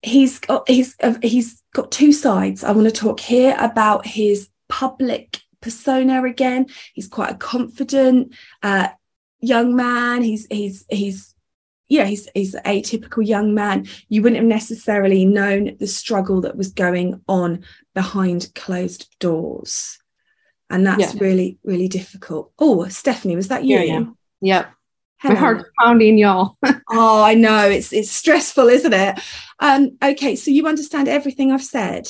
he's got he's uh, he's got two sides. I want to talk here about his public persona again. He's quite a confident uh, young man. He's he's he's yeah, he's he's a typical young man. You wouldn't have necessarily known the struggle that was going on behind closed doors. And that's yeah. really, really difficult. Oh, Stephanie, was that you? Yeah, yeah. Yep. Hello. My heart's pounding, y'all. oh, I know. It's it's stressful, isn't it? Um, okay, so you understand everything I've said.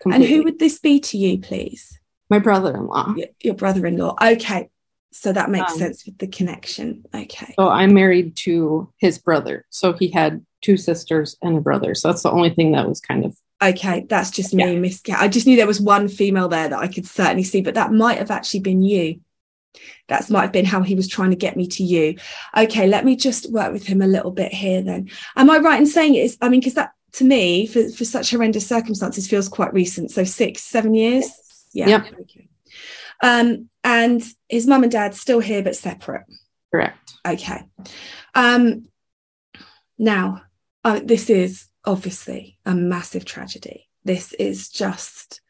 Completely. And who would this be to you, please? My brother-in-law. Your, your brother-in-law. Okay. So that makes um, sense with the connection. Okay. So I'm married to his brother. So he had two sisters and a brother. So that's the only thing that was kind of okay that's just me yeah. miss i just knew there was one female there that i could certainly see but that might have actually been you that might have been how he was trying to get me to you. Okay, let me just work with him a little bit here then. Am I right in saying it is? I mean, because that to me, for, for such horrendous circumstances, feels quite recent. So six, seven years? Yeah. Okay. Um, and his mum and dad still here but separate. Correct. Okay. Um, now, uh, this is obviously a massive tragedy. This is just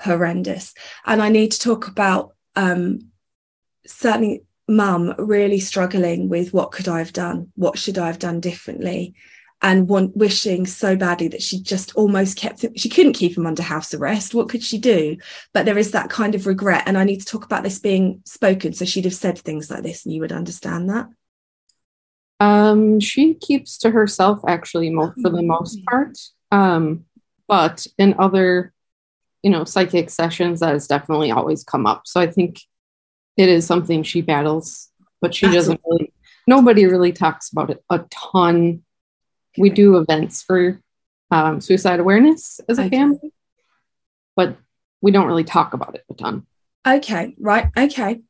horrendous. And I need to talk about um, certainly mum really struggling with what could I have done? What should I have done differently? And want, wishing so badly that she just almost kept it. She couldn't keep him under house arrest. What could she do? But there is that kind of regret. And I need to talk about this being spoken. So she'd have said things like this and you would understand that. Um, she keeps to herself actually mo- for the most oh, part. Um, but in other, you know, psychic sessions, that has definitely always come up. So I think it is something she battles, but she doesn't really, nobody really talks about it a ton. We do events for um, suicide awareness as a okay. family, but we don't really talk about it a ton. Okay, right. Okay.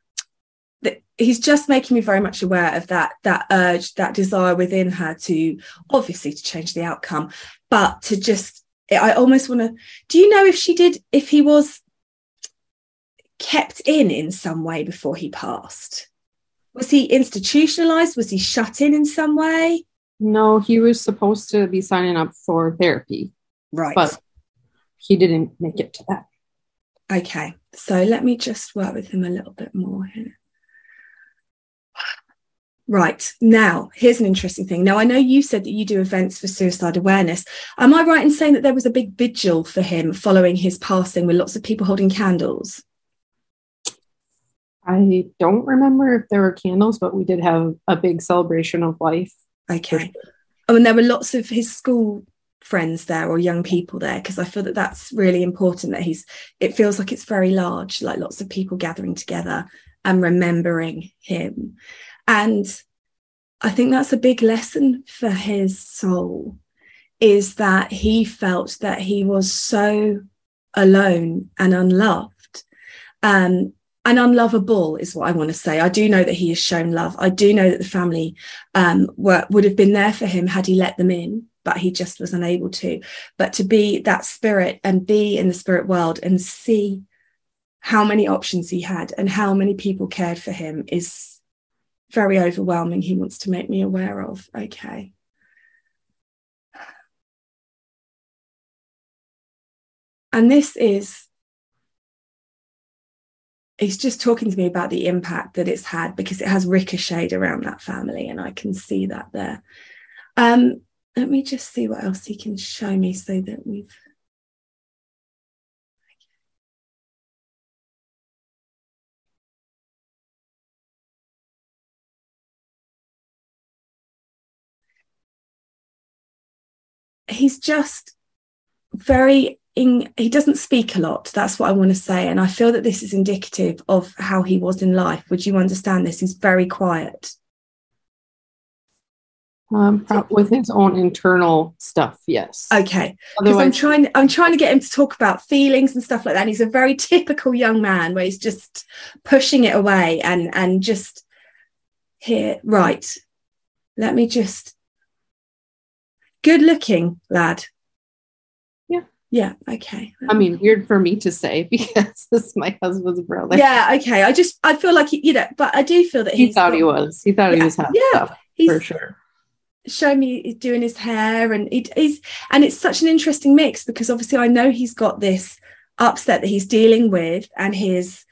He's just making me very much aware of that that urge, that desire within her to obviously to change the outcome, but to just I almost want to. Do you know if she did, if he was kept in in some way before he passed? Was he institutionalized? Was he shut in in some way? No, he was supposed to be signing up for therapy. Right. But he didn't make it to that. Okay. So let me just work with him a little bit more here. Right. Now, here's an interesting thing. Now, I know you said that you do events for suicide awareness. Am I right in saying that there was a big vigil for him following his passing with lots of people holding candles? I don't remember if there were candles, but we did have a big celebration of life. Okay. Oh, and there were lots of his school friends there or young people there because I feel that that's really important that he's it feels like it's very large like lots of people gathering together and remembering him and I think that's a big lesson for his soul is that he felt that he was so alone and unloved um, and unlovable is what I want to say. I do know that he has shown love. I do know that the family um, were, would have been there for him had he let them in, but he just was unable to. But to be that spirit and be in the spirit world and see how many options he had and how many people cared for him is very overwhelming. He wants to make me aware of. Okay. And this is he's just talking to me about the impact that it's had because it has ricocheted around that family and I can see that there. Um, let me just see what else he can show me so that we've. He's just very in, he doesn't speak a lot that's what i want to say and i feel that this is indicative of how he was in life. Would you understand this? He's very quiet. Um, with his own internal stuff yes. Okay because i'm trying i'm trying to get him to talk about feelings and stuff like that and he's a very typical young man where he's just pushing it away and and just here right let me just good looking lad yeah okay. I mean weird for me to say because this is my husband's brother. Yeah okay. I just i feel like you know but i do feel that he thought got, he was. He thought yeah, he was having yeah. stuff, for sure. show me doing his hair and he, he's and it's such an interesting mix because obviously i know he's got this upset that he's dealing with and his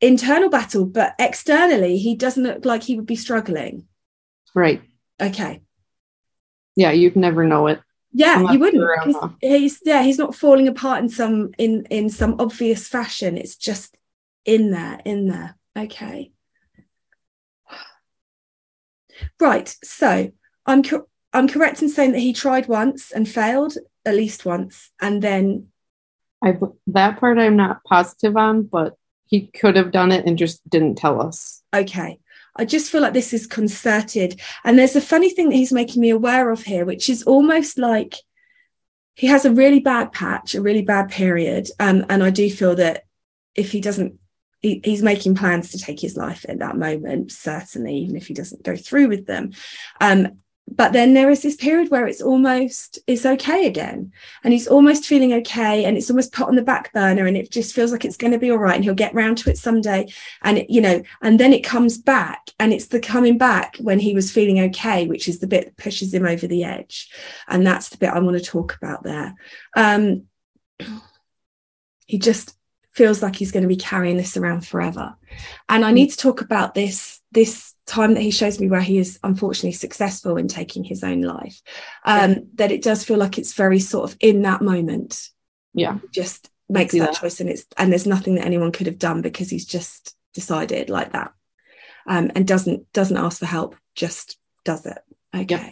internal battle but externally he doesn't look like he would be struggling. Right. Okay. Yeah you'd never know it yeah you wouldn't he's, he's yeah he's not falling apart in some in in some obvious fashion. It's just in there in there. Okay. Right so i'm co- i'm correct in saying that he tried once and failed at least once and then i that part i'm not positive on but he could have done it and just didn't tell us. Okay I just feel like this is concerted. And there's a funny thing that he's making me aware of here, which is almost like he has a really bad patch, a really bad period. Um, and I do feel that if he doesn't, he, he's making plans to take his life at that moment, certainly, even if he doesn't go through with them. Um, but then there is this period where it's almost it's okay again. And he's almost feeling okay and it's almost put on the back burner and it just feels like it's going to be all right and he'll get round to it someday. And it, you know and then it comes back and it's the coming back when he was feeling okay which is the bit that pushes him over the edge. And that's the bit i want to talk about there. Um he just feels like he's going to be carrying this around forever. And i need to talk about this this time that he shows me where he is unfortunately successful in taking his own life um yeah. that it does feel like it's very sort of in that moment. Yeah. Just makes that, that, choice and it's and there's nothing that anyone could have done because he's just decided like that um and doesn't doesn't ask for help just does it. Okay. Yeah.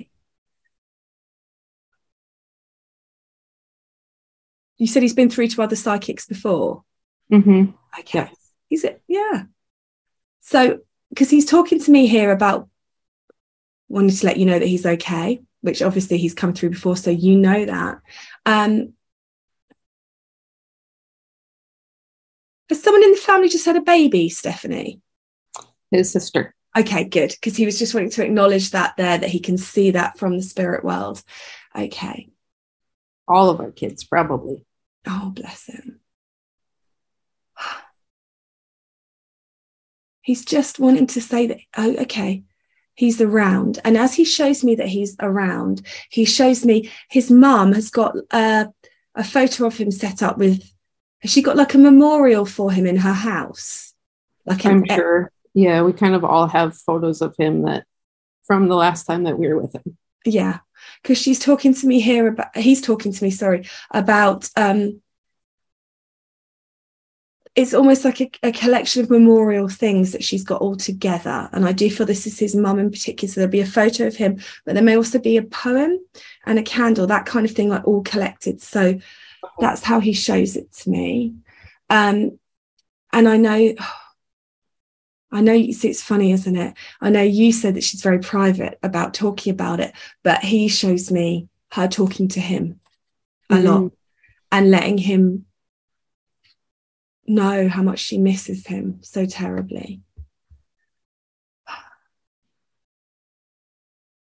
you said he's been through to other psychics before? Mm-hmm. okay. Yeah. is it? Yeah. So because he's talking to me here about wanting to let you know that he's okay, which obviously he's come through before, so you know that. Um, has someone in the family just had a baby, Stephanie? His sister. Okay, good. Because he was just wanting to acknowledge that there, that he can see that from the spirit world. Okay. All of our kids, probably. Oh, bless him. He's just wanting to say that, oh, okay, he's around. And as he shows me that he's around, he shows me his mum has got a, a photo of him set up with, has she got like a memorial for him in her house? Like I'm sure. Yeah, we kind of all have photos of him that from the last time that we were with him. Yeah, because she's talking to me here about, he's talking to me, sorry, about um, it's almost like a, a, collection of memorial things that she's got all together. And I do feel this is his mum in particular. So there'll be a photo of him, but there may also be a poem and a candle, that kind of thing, like all collected. So that's how he shows it to me. Um, and I know, I know you see, it's funny, isn't it? I know you said that she's very private about talking about it, but he shows me her talking to him a mm-hmm. lot and letting him know how much she misses him so terribly.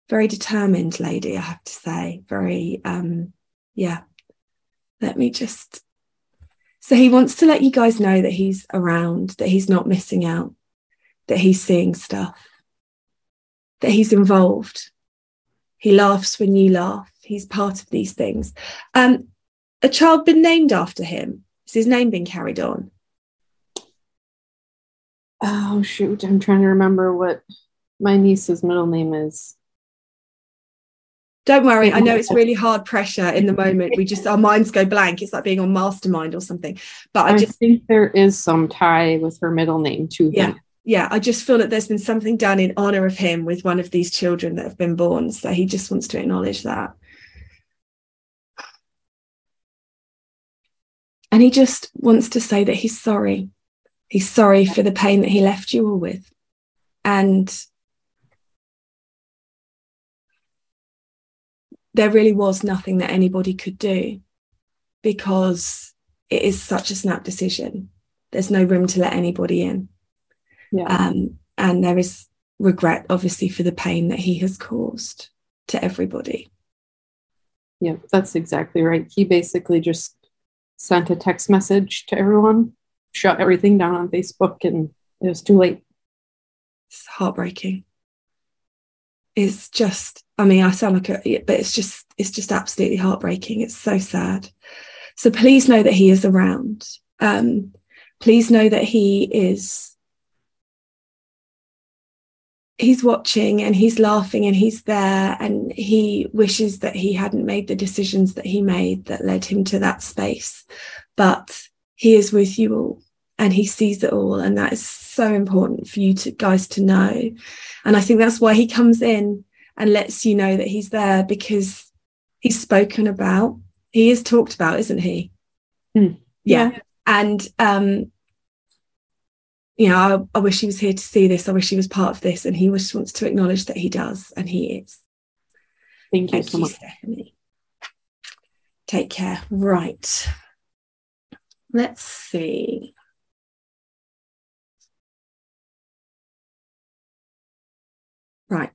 Very determined lady, I have to say. Very, um, yeah. Let me just. So he wants to let you guys know that he's around, that he's not missing out, that he's seeing stuff, that he's involved. He laughs when you laugh. He's part of these things. Um, a child been named after him? Is his name being carried on? oh shoot, I'm trying to remember what my niece's middle name is. Don't worry, I know it's really hard pressure in the moment. We just our minds go blank. It's like being on mastermind or something. But I, I just think there is some tie with her middle name too. yeah. yeah, I just feel that there's been something done in honor of him with one of these children that have been born. So he just wants to acknowledge that. And he just wants to say that he's sorry He's sorry for the pain that he left you all with. And there really was nothing that anybody could do because it is such a snap decision. There's no room to let anybody in. Yeah. Um, and there is regret, obviously, for the pain that he has caused to everybody. Yeah, that's exactly right. He basically just sent a text message to everyone, shut everything down on Facebook, and it was too late. It's heartbreaking. It's just, I mean, I sound like a, but it's just, it's just absolutely heartbreaking. It's so sad. So please know that he is around. Um, please know that he is he's watching and he's laughing and he's there and he wishes that he hadn't made the decisions that he made that led him to that space but he is with you all and he sees it all and that is so important for you to guys to know and i think that's why he comes in and lets you know that he's there because he's spoken about he is talked about isn't he mm. yeah. yeah and um you know, I, I, wish he was here to see this. I wish he was part of this. And he just wants to acknowledge that he does, and he is. Thank you Thank so you, much. Stephanie. Take care. Right. Let's see. Right.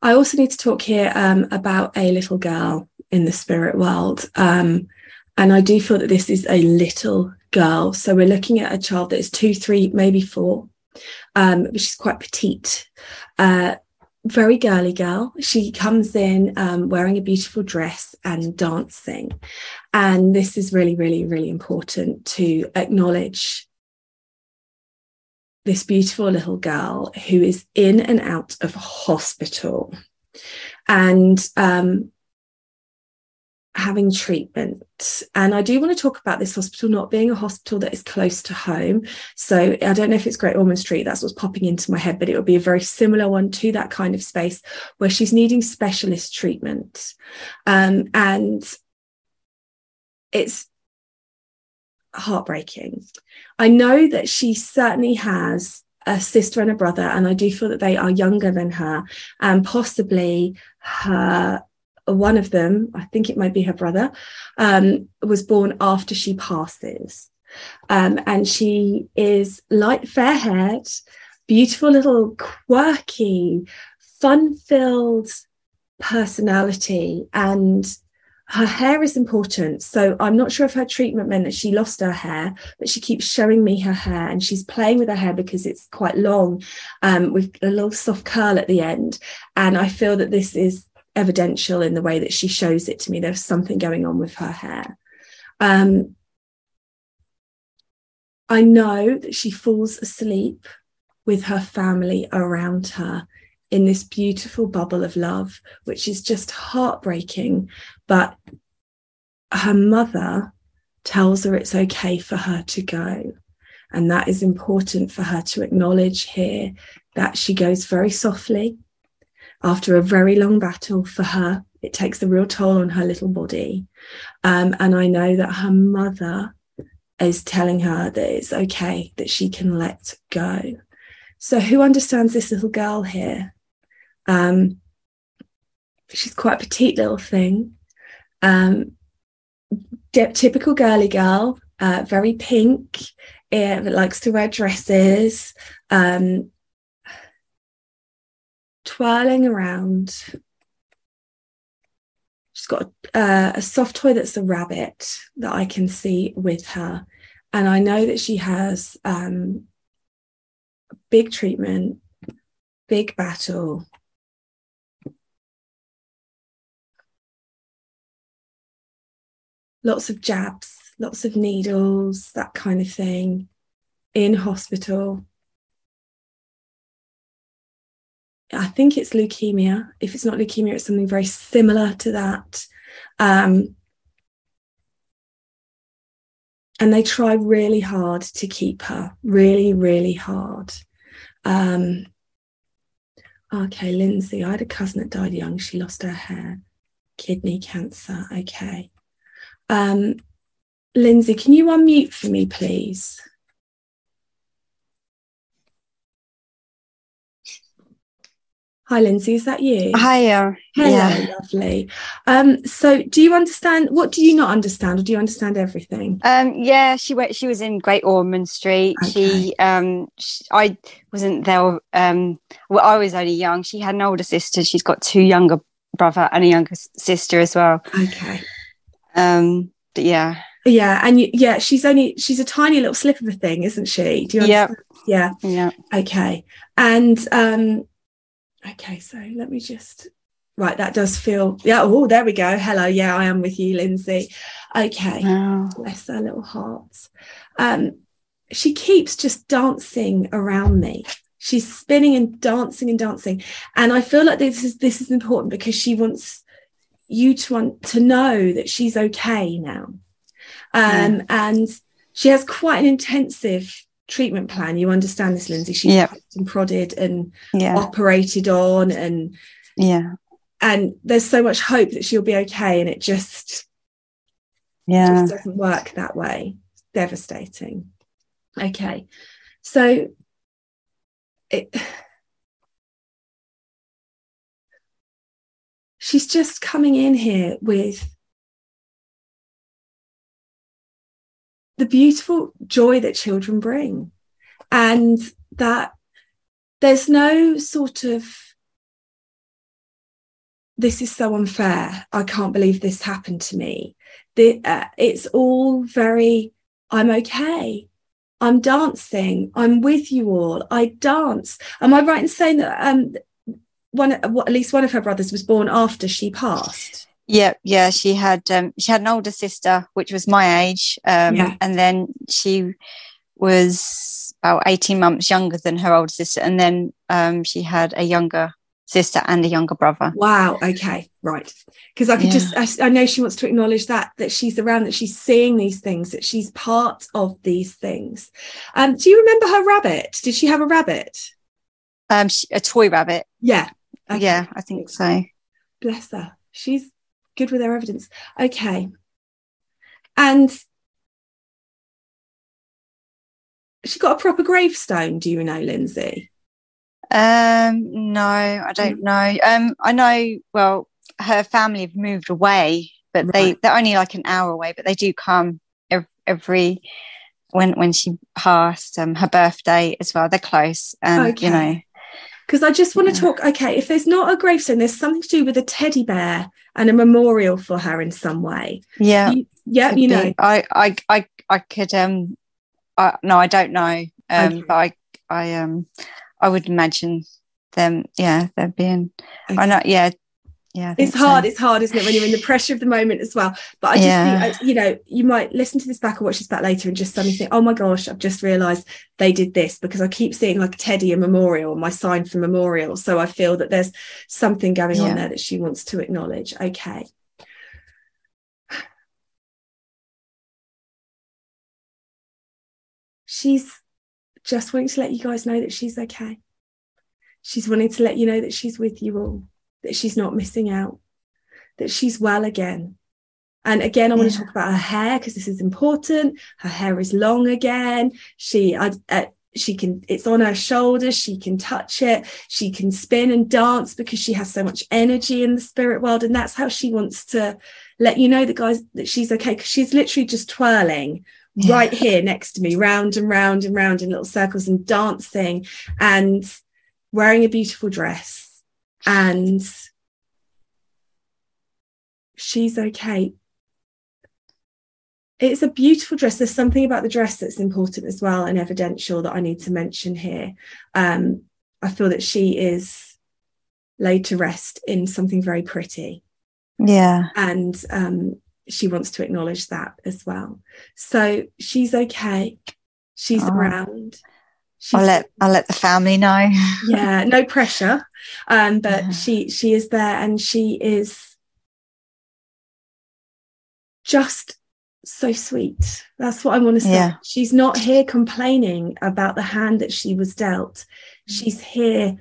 I also need to talk here um, about a little girl in the spirit world. Um, and I do feel that this is a little girl. So we're looking at a child that is two, three, maybe four. Um, she's quite petite. Uh, very girly girl. She comes in um, wearing a beautiful dress and dancing. And this is really, really, really important to acknowledge this beautiful little girl who is in and out of hospital. And um, having treatment. And I do want to talk about this hospital not being a hospital that is close to home. So I don't know if it's Great Ormond Street, that's what's popping into my head, but it would be a very similar one to that kind of space where she's needing specialist treatment. Um, and it's heartbreaking. I know that she certainly has a sister and a brother, and I do feel that they are younger than her, and possibly her one of them, I think it might be her brother, um, was born after she passes. Um, and she is light, fair haired, beautiful little, quirky, fun filled personality. And her hair is important. So I'm not sure if her treatment meant that she lost her hair, but she keeps showing me her hair and she's playing with her hair because it's quite long um, with a little soft curl at the end. And I feel that this is evidential in the way that she shows it to me. There's something going on with her hair. Um, I know that she falls asleep with her family around her in this beautiful bubble of love, which is just heartbreaking. But her mother tells her it's okay for her to go. And that is important for her to acknowledge here that she goes very softly after a very long battle for her. It takes a real toll on her little body. Um, and I know that her mother is telling her that it's okay, that she can let go. So, who understands this little girl here? Um, she's quite a petite little thing. Um, typical girly girl, uh, very pink, uh, likes to wear dresses, um, twirling around. She's got uh, a soft toy that's a rabbit that I can see with her. And I know that she has um, big treatment, big battle. Lots of jabs, lots of needles, that kind of thing in hospital. I think it's leukemia. If it's not leukemia, it's something very similar to that. Um, and they try really hard to keep her, really, really hard. Um, okay, Lindsay, I had a cousin that died young. She lost her hair, kidney cancer. Okay. Um, Lindsay, can you unmute for me, please? Hi, Lindsay, is that you? Hi, uh, Hello, yeah. lovely. Um, so do you understand what do you not understand, or do you understand everything? Um, yeah, she went. She was in Great Ormond Street. She, um, sh I wasn't there. Um, well, I was only young. She had an older sister. She's got two younger brother and a younger sister as well. Okay. Um, but yeah, Yeah, and you, yeah, she's only she's a tiny little slip of a thing, isn't she? Do you Yep. Yeah. yeah. Okay. And um okay, so let me just right, that does feel yeah, oh there we go. Hello, yeah, I am with you, Lindsay. Okay. Wow. Bless her little hearts. Um, she keeps just dancing around me. She's spinning and dancing and dancing, and I feel like this is this is important because she wants you to want to know that she's okay now. Um, and she has quite an intensive treatment plan. You understand this, Lindsay? She's poked and prodded and Yeah. operated on, and Yeah. and there's so much hope that she'll be okay, and it just Yeah. just doesn't work that way. It's devastating. Okay. So it she's just coming in here with the beautiful joy that children bring and that there's no sort of this is so unfair. I can't believe this happened to me. The, uh, it's all very i'm okay. I'm dancing. I'm with you all. I dance. Am i right in saying that um one at least one of her brothers was born after she passed Yeah, yeah. She had um, she had an older sister, which was my age, um, Yeah. and then she was about eighteen months younger than her older sister, and then um, she had a younger sister and a younger brother. Wow. Okay. Right. Because I could Yeah. just, I, I know she wants to acknowledge that, that she's around, that she's seeing these things, that she's part of these things. Um, do you remember her rabbit? Did she have a rabbit? Um, she, a toy rabbit. Yeah. Okay. Yeah, I think so. Bless her. She's good with her evidence. Okay. And she got a proper gravestone, do you know, Lindsay? Um, no, I don't know. Um, I know. Well, her family have moved away, but they Right. they're only like an hour away, but they do come every, every when when she passed. Um, her birthday as well. They're close, and Okay. you know. Because I just want to Yeah. talk. Okay, if there's not a gravestone, there's something to do with a teddy bear and a memorial for her in some way. Yeah, You- yeah, could you be. know. I, I, I, I could. Um, I, no, I don't know. Um, Okay. but I, I, um, I would imagine them. Yeah, they're being. I know. Yeah, yeah. It's think so. hard. It's hard, isn't it, when you're in the pressure of the moment as well? But I just Yeah. think, I- you know, you might listen to this back or watch this back later and just suddenly think, oh my gosh, I've just realised they did this because I keep seeing like Teddy a memorial, my sign for memorial. So I feel that there's something going on there that she wants to acknowledge. Okay. She's just wanting to let you guys know that she's okay. She's wanting to let you know that she's with you all, that she's not missing out, that she's well again. And again, I want to talk about her hair because this is important. Her hair is long again. She, I, uh, she can. It's on her shoulders. She can touch it. She can spin and dance because she has so much energy in the spirit world, and that's how she wants to let you know that guys that she's okay because she's literally just twirling Yeah. right here next to me, round and round and round in little circles and dancing and wearing a beautiful dress. And she's okay. It's a beautiful dress. There's something about the dress that's important as well and evidential that I need to mention here. Um, I feel that she is laid to rest in something very pretty Yeah. and um, she wants to acknowledge that as well. So she's okay. She's Oh. around. She's, I'll let I'll let the family know. yeah, no pressure. Um, but Yeah. she she is there and she is just so sweet. That's what I want to say. Yeah. She's not here complaining about the hand that she was dealt. She's here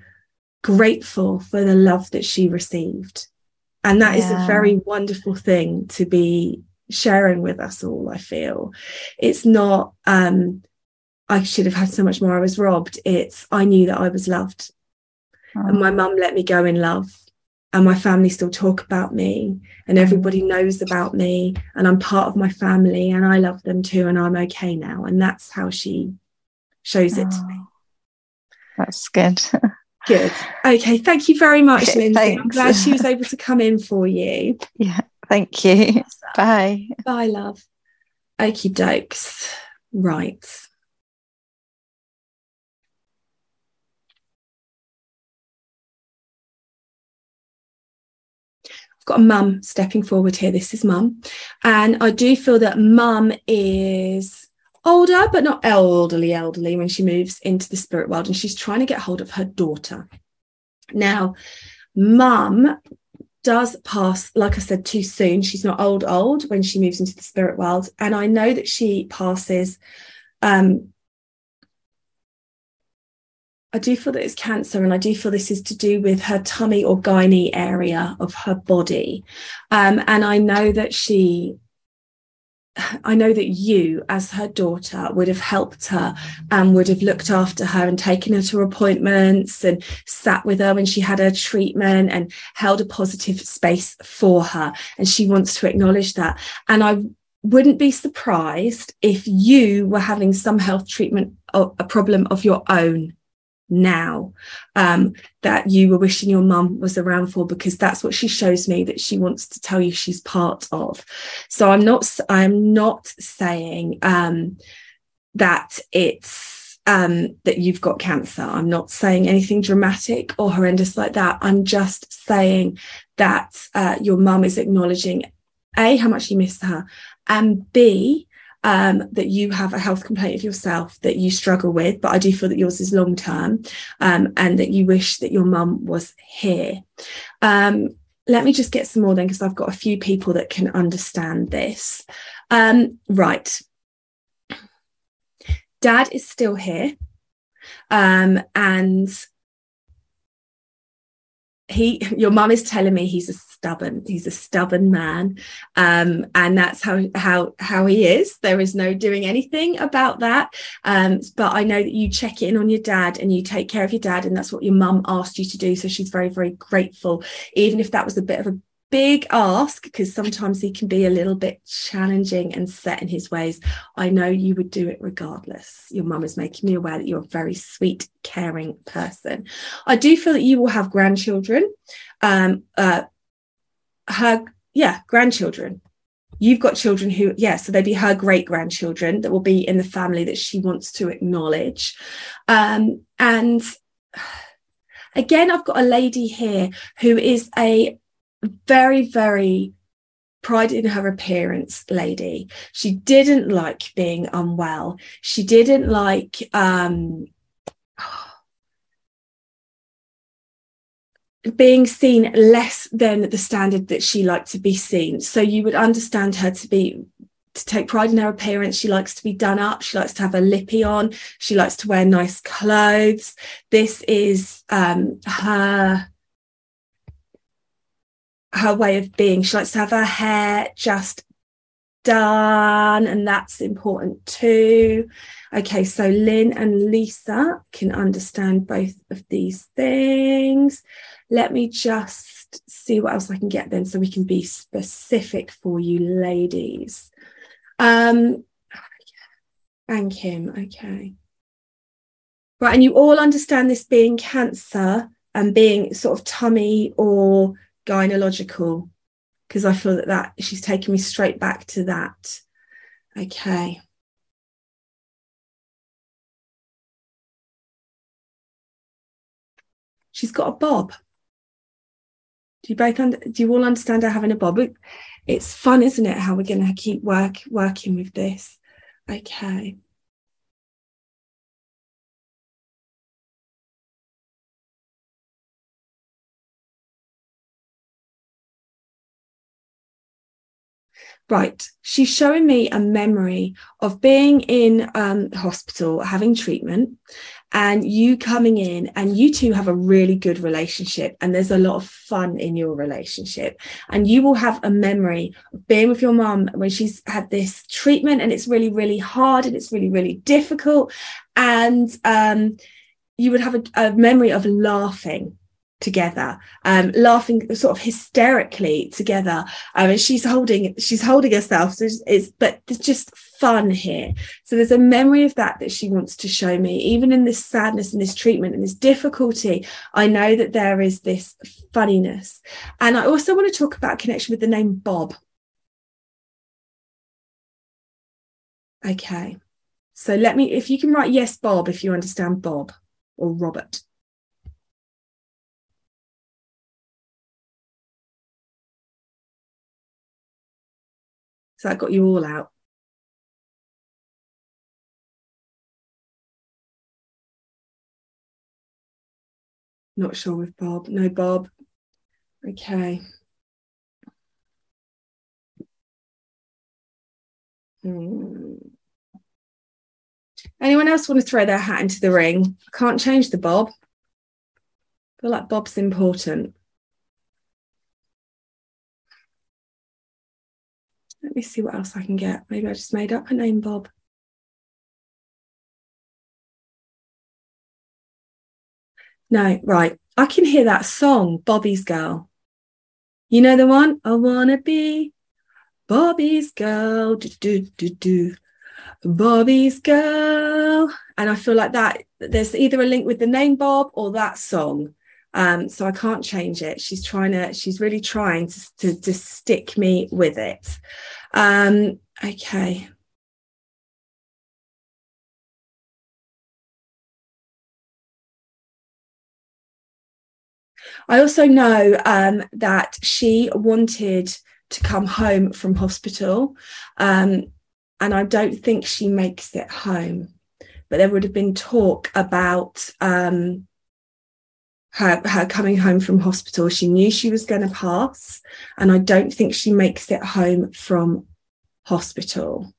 grateful for the love that she received. And that is a very wonderful thing to be sharing with us all. I feel it's not. Um, I should have had so much more. I was robbed. It's I knew that I was loved, oh. and my mum let me go in love, and my family still talk about me, and mm-hmm. everybody knows about me, and I'm part of my family, and I love them too, and I'm okay now. And that's how she shows it oh. to me. That's good. Good. Okay. Thank you very much, okay, Lindsay. Thanks. I'm glad she was able to come in for you. Yeah. Thank you. Bye. Bye, love. Okie dokes. Right. Got a mum stepping forward here. This is mum. And I do feel that mum is older, but not elderly, elderly when she moves into the spirit world and she's trying to get hold of her daughter. Now, mum does pass, like I said, too soon. She's not old, old when she moves into the spirit world. And I know that she passes. Um, I do feel that it's cancer, and I do feel this is to do with her tummy or gynae area of her body. Um, and I know that she I know that you, as her daughter, would have helped her and would have looked after her and taken her to appointments and sat with her when she had her treatment and held a positive space for her. And she wants to acknowledge that. And I wouldn't be surprised if you were having some health treatment, a problem of your own now um, that you were wishing your mum was around for because that's what she shows me that she wants to tell you she's part of. So i'm not i'm not saying um, that it's um, that you've got cancer. I'm not saying anything dramatic or horrendous like that. I'm just saying that uh, your mum is acknowledging a how much you miss her and b um, that you have a health complaint of yourself that you struggle with, but I do feel that yours is long term um, and that you wish that your mum was here. Um, let me just get some more then, because I've got a few people that can understand this. Um, right. Dad is still here. Um, and he your mum is telling me he's a stubborn he's a stubborn man. Um, and that's how how how he is. There is no doing anything about that. Um, but i know that you check in on your dad and you take care of your dad and that's what your mum asked you to do. So she's very very grateful even if that was a bit of a big ask because sometimes he can be a little bit challenging and set in his ways. I know you would do it regardless. Your mum is making me aware that you're a very sweet, caring person. I do feel that you will have grandchildren. Um, uh, her, yeah, grandchildren. You've got children who, yeah, so they'd be her great grandchildren that will be in the family that she wants to acknowledge. Um, and again, I've got a lady here who is a very, very pride in her appearance lady. She didn't like being unwell. She didn't like um, being seen less than the standard that she liked to be seen. So you would understand her to be to take pride in her appearance. She likes to be done up. She likes to have a lippy on. She likes to wear nice clothes. This is um, her her way of being. She likes to have her hair just done, and that's important too. Okay, so Lynn and Lisa can understand both of these things. Let me just see what else I can get then so we can be specific for you ladies. Um, and Kim, okay. Right, and you all understand this being cancer and being sort of tummy or gynecological because I feel that that she's taken me straight back to that. Okay. She's got a bob. Do you both under, do you all understand her having a bob? It's fun, isn't it? How we're going to keep work working with this. Okay. Right, she's showing me a memory of being in um, hospital, having treatment, and you coming in, and you two have a really good relationship, and there's a lot of fun in your relationship. And you will have a memory of being with your mum when she's had this treatment, and it's really, really hard, and it's really, really difficult. And um, you would have a, a memory of laughing together um laughing sort of hysterically together. Um and she's holding she's holding herself. So it's, it's but there's just fun here. So there's a memory of that that she wants to show me. Even in this sadness and this treatment and this difficulty i know that there is this funniness. And i also want to talk about connection with the name bob. Okay. So let me if you can write yes bob if you understand bob or robert So I got you all out. Not sure with Bob. No, Bob. Okay. Hmm. Anyone else want to throw their hat into the ring? I can't change the Bob. I feel like Bob's important. Let me see what else I can get. Maybe I just made up a name, Bob. No, right. I can hear that song, Bobby's Girl. You know the one? I wanna be Bobby's girl. Do, do, do, do. Bobby's girl. And I feel like that there's either a link with the name Bob or that song. Um, so I can't change it. She's trying to, she's really trying to, to, to stick me with it. Um, okay. I also know um, that she wanted to come home from hospital, um, and I don't think she makes it home. But there would have been talk about um, her, her coming home from hospital. She knew she was going to pass, and I don't think she makes it home from hospital.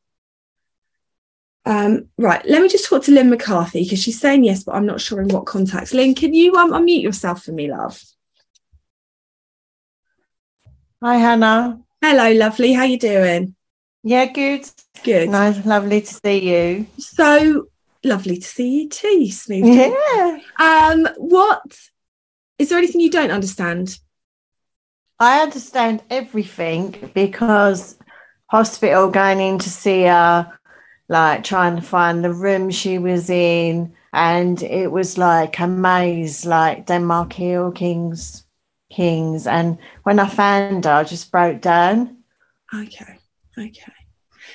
Um, right, let me just talk to Lynn McCarthy because she's saying yes, but I'm not sure in what context. Lynn, can you um, unmute yourself for me, love? Hi, Hannah. Hello, lovely. How you doing? Yeah, good. Good. Nice, lovely to see you. So lovely to see you too, you smooth. Yeah. Um, what is there anything you don't understand? I understand everything because hospital going in to see her, like trying to find the room she was in, and it was like a maze, like Denmark Hill, Kings, Kings. And when I found her, I just broke down. Okay, okay.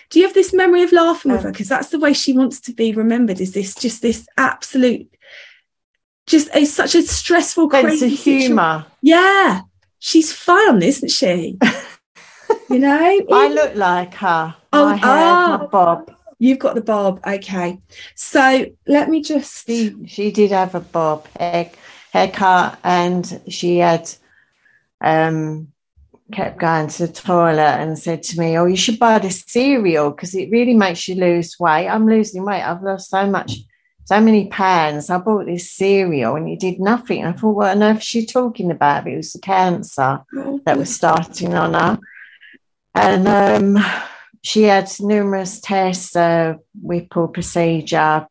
Do you have this memory of laughing with um, her? Because that's the way she wants to be remembered. Is this just this absolute just it's such a stressful, sense crazy of humour. Yeah, she's fun, isn't she? you know, I look like her. Oh, my hair, my bob. You've got the bob. Okay, so let me just. She, she did have a bob hair, haircut, and she had um kept going to the toilet and said to me, "Oh, you should buy this cereal because it really makes you lose weight." I'm losing weight. I've lost so much so many pounds. I bought this cereal and it did nothing. I thought, what on earth is she talking about? It was the cancer that was starting on her. And um, she had numerous tests, a Whipple procedure.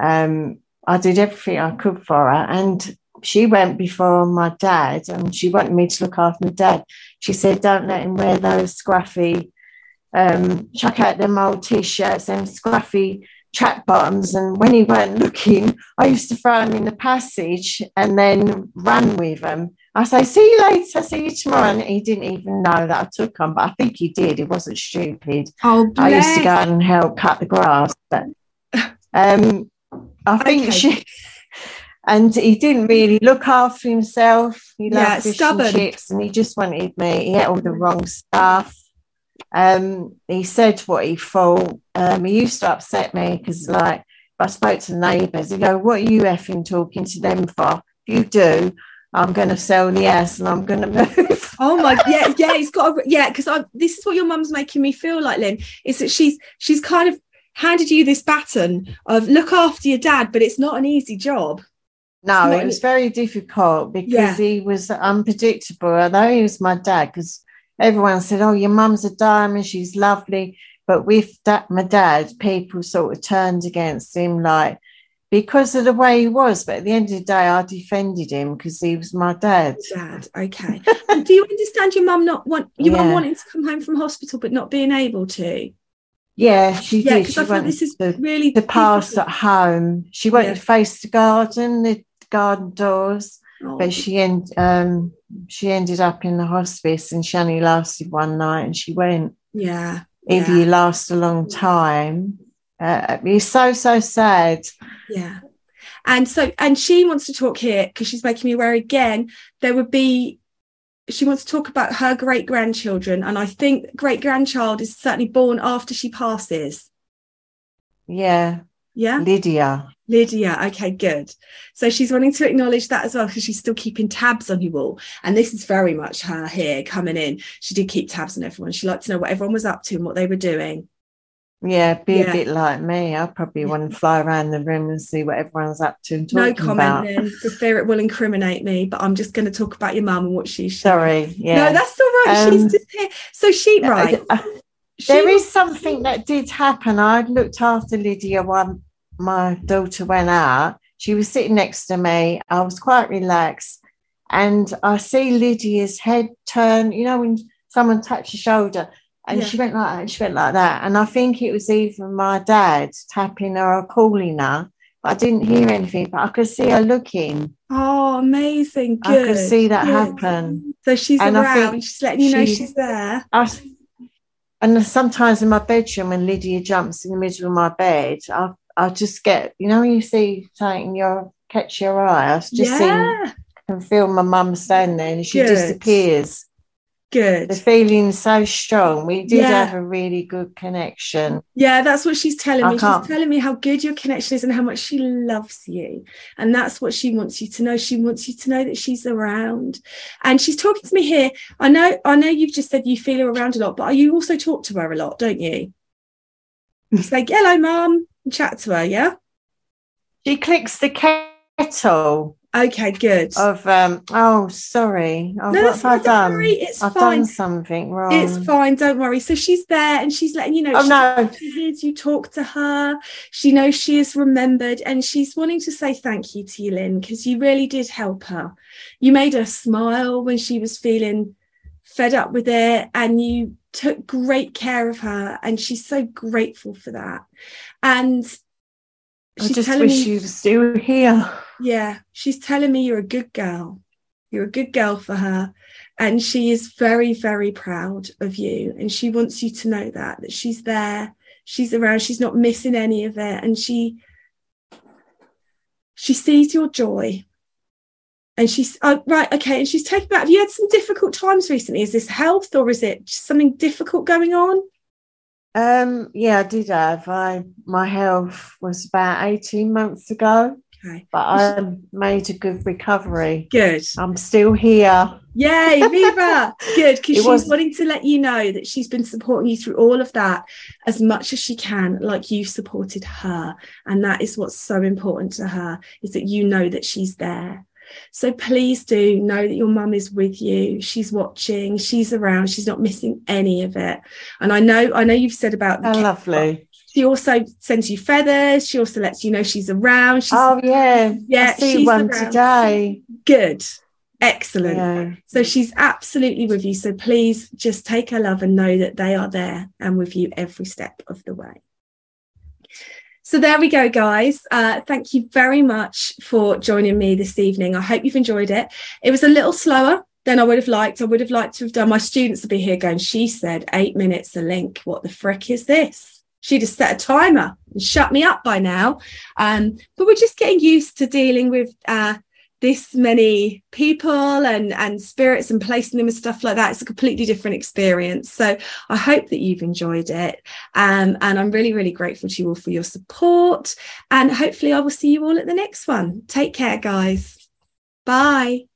Um, I did everything I could for her. And she went before my dad and she wanted me to look after my dad. She said, don't let him wear those scruffy, um, chuck out them old t-shirts and scruffy track bottoms. And when he weren't looking, I used to throw them in the passage and then run with them. I say, see you later, see you tomorrow. And he didn't even know that I took them, but I think he did. He wasn't stupid. Oh, bless. I used to go and help cut the grass. But um, I think Okay. she. And he didn't really look after himself. He Yeah, loved fish stubborn. and chips, and he just wanted me. He ate all the wrong stuff. Um, he said what he thought. Um, he used to upset me because, like, if I spoke to neighbours, he'd go, What are you effing talking to them for? If you do, I'm going to sell the house and I'm going to move. Oh my, yeah, yeah, he's got, a, yeah, because I. This is what your mum's making me feel like, Lynn. Is that she's she's kind of handed you this baton of look after your dad, but it's not an easy job. No, it was very difficult because Yeah. he was unpredictable. Although he was my dad, because everyone said, "Oh, your mum's a diamond. She's lovely." But with that, my dad, people sort of turned against him, like because of the way he was. But at the end of the day, I defended him because he was my dad. Dad, okay. And do you understand your mum not want your mum wanting to come home from hospital but not being able to? Yeah, she Yeah, did. She I wanted this is to, really the past at home. She wanted Yeah. to face the garden, the garden doors. But she end, um she ended up in the hospice, and she only lasted one night, and she went. Yeah. If yeah. you last a long time, uh, it's so so sad. Yeah. And so, and she wants to talk here because she's making me aware again, there would be, she wants to talk about her great grandchildren. And I think great grandchild is certainly born after she passes. Yeah, Yeah. Lydia. Lydia. Okay, good. So she's wanting to acknowledge that as well because she's still keeping tabs on you all. And this is very much her here coming in. She did keep tabs on everyone. She liked to know what everyone was up to and what they were doing. Yeah, be Yeah. a bit like me. I probably want to fly around the room and see what everyone's up to and No comment about. then, for fear it will incriminate me. But I'm just going to talk about your mum and what she's Sorry, yeah. No, that's all right. Um, She's just here. So she right. Uh, there is something that did happen. I looked after Lydia when my daughter went out. She was sitting next to me. I was quite relaxed. And I see Lydia's head turn, you know, when someone touched your shoulder. And Yeah. she went like that, she went like that. And I think it was either my dad tapping her or calling her. But I didn't hear anything, but I could see her looking. Oh, amazing. Good. I could see that good. happen. So she's And around. think She's letting you know she- she's there. I and sometimes in my bedroom, when Lydia jumps in the middle of my bed, I I just get, you know, when you see something, your catch your eye. I just Yeah. see can feel my mum standing there, and she Good. disappears. Good. The feeling's so strong. We did Yeah. have a really good connection. Yeah, that's what she's telling I me. She's can't- telling me how good your connection is and how much she loves you. And that's what she wants you to know. She wants you to know that she's around. And she's talking to me here. I know, I know you've just said you feel her around a lot, but you also talk to her a lot, don't you? It's like, hello, mum, and chat to her, yeah? She clicks the kettle Okay, good. of um. Oh, sorry. Oh, no, what have I done? worry, it's I've fine. done something wrong. It's fine, don't worry. So she's there and she's letting you know. Oh, she, no. she hears you talk to her. She knows she is remembered and she's wanting to say thank you to you, Lynn, because you really did help her. You made her smile when she was feeling fed up with it and you took great care of her and she's so grateful for that. And I she's just telling wish me you were still here. yeah, she's telling me you're a good girl. You're a good girl for her. And she is very, very proud of you. And she wants you to know that, that she's there, she's around, she's not missing any of it. And she she sees your joy. And she's oh, right, okay. And she's taken back. Have you had some difficult times recently? Is this health or is it something difficult going on? Um, yeah, I did have. I my health was about eighteen months ago, Okay. but I made a good recovery. Good. I'm still here. Yay, Viva! Good, because she's was- wanting to let you know that she's been supporting you through all of that as much as she can, like you supported her. And that is what's so important to her, is that you know that she's there. So please do know that your mum is with you. She's watching, she's around, she's not missing any of it. And I know, I know you've said about the cake, lovely. She also sends you feathers. She also lets you know she's around. She's, Oh yeah, Yeah, I see she's one around. today. good. Excellent. Yeah. So she's absolutely with you. So please just take her love and know that they are there and with you every step of the way. So there we go, guys. Uh, thank you very much for joining me this evening. I hope you've enjoyed it. It was a little slower than I would have liked. I would have liked to have done. My students will be here going, she said eight minutes a link. What the frick is this? She'd have set a timer and shut me up by now. Um, but we're just getting used to dealing with uh, this many people and and spirits and placing them and stuff like that. It's a completely different experience. So i hope that you've enjoyed it. Um, and i'm really really grateful to you all for your support. And hopefully i will see you all at the next one. Take care guys. Bye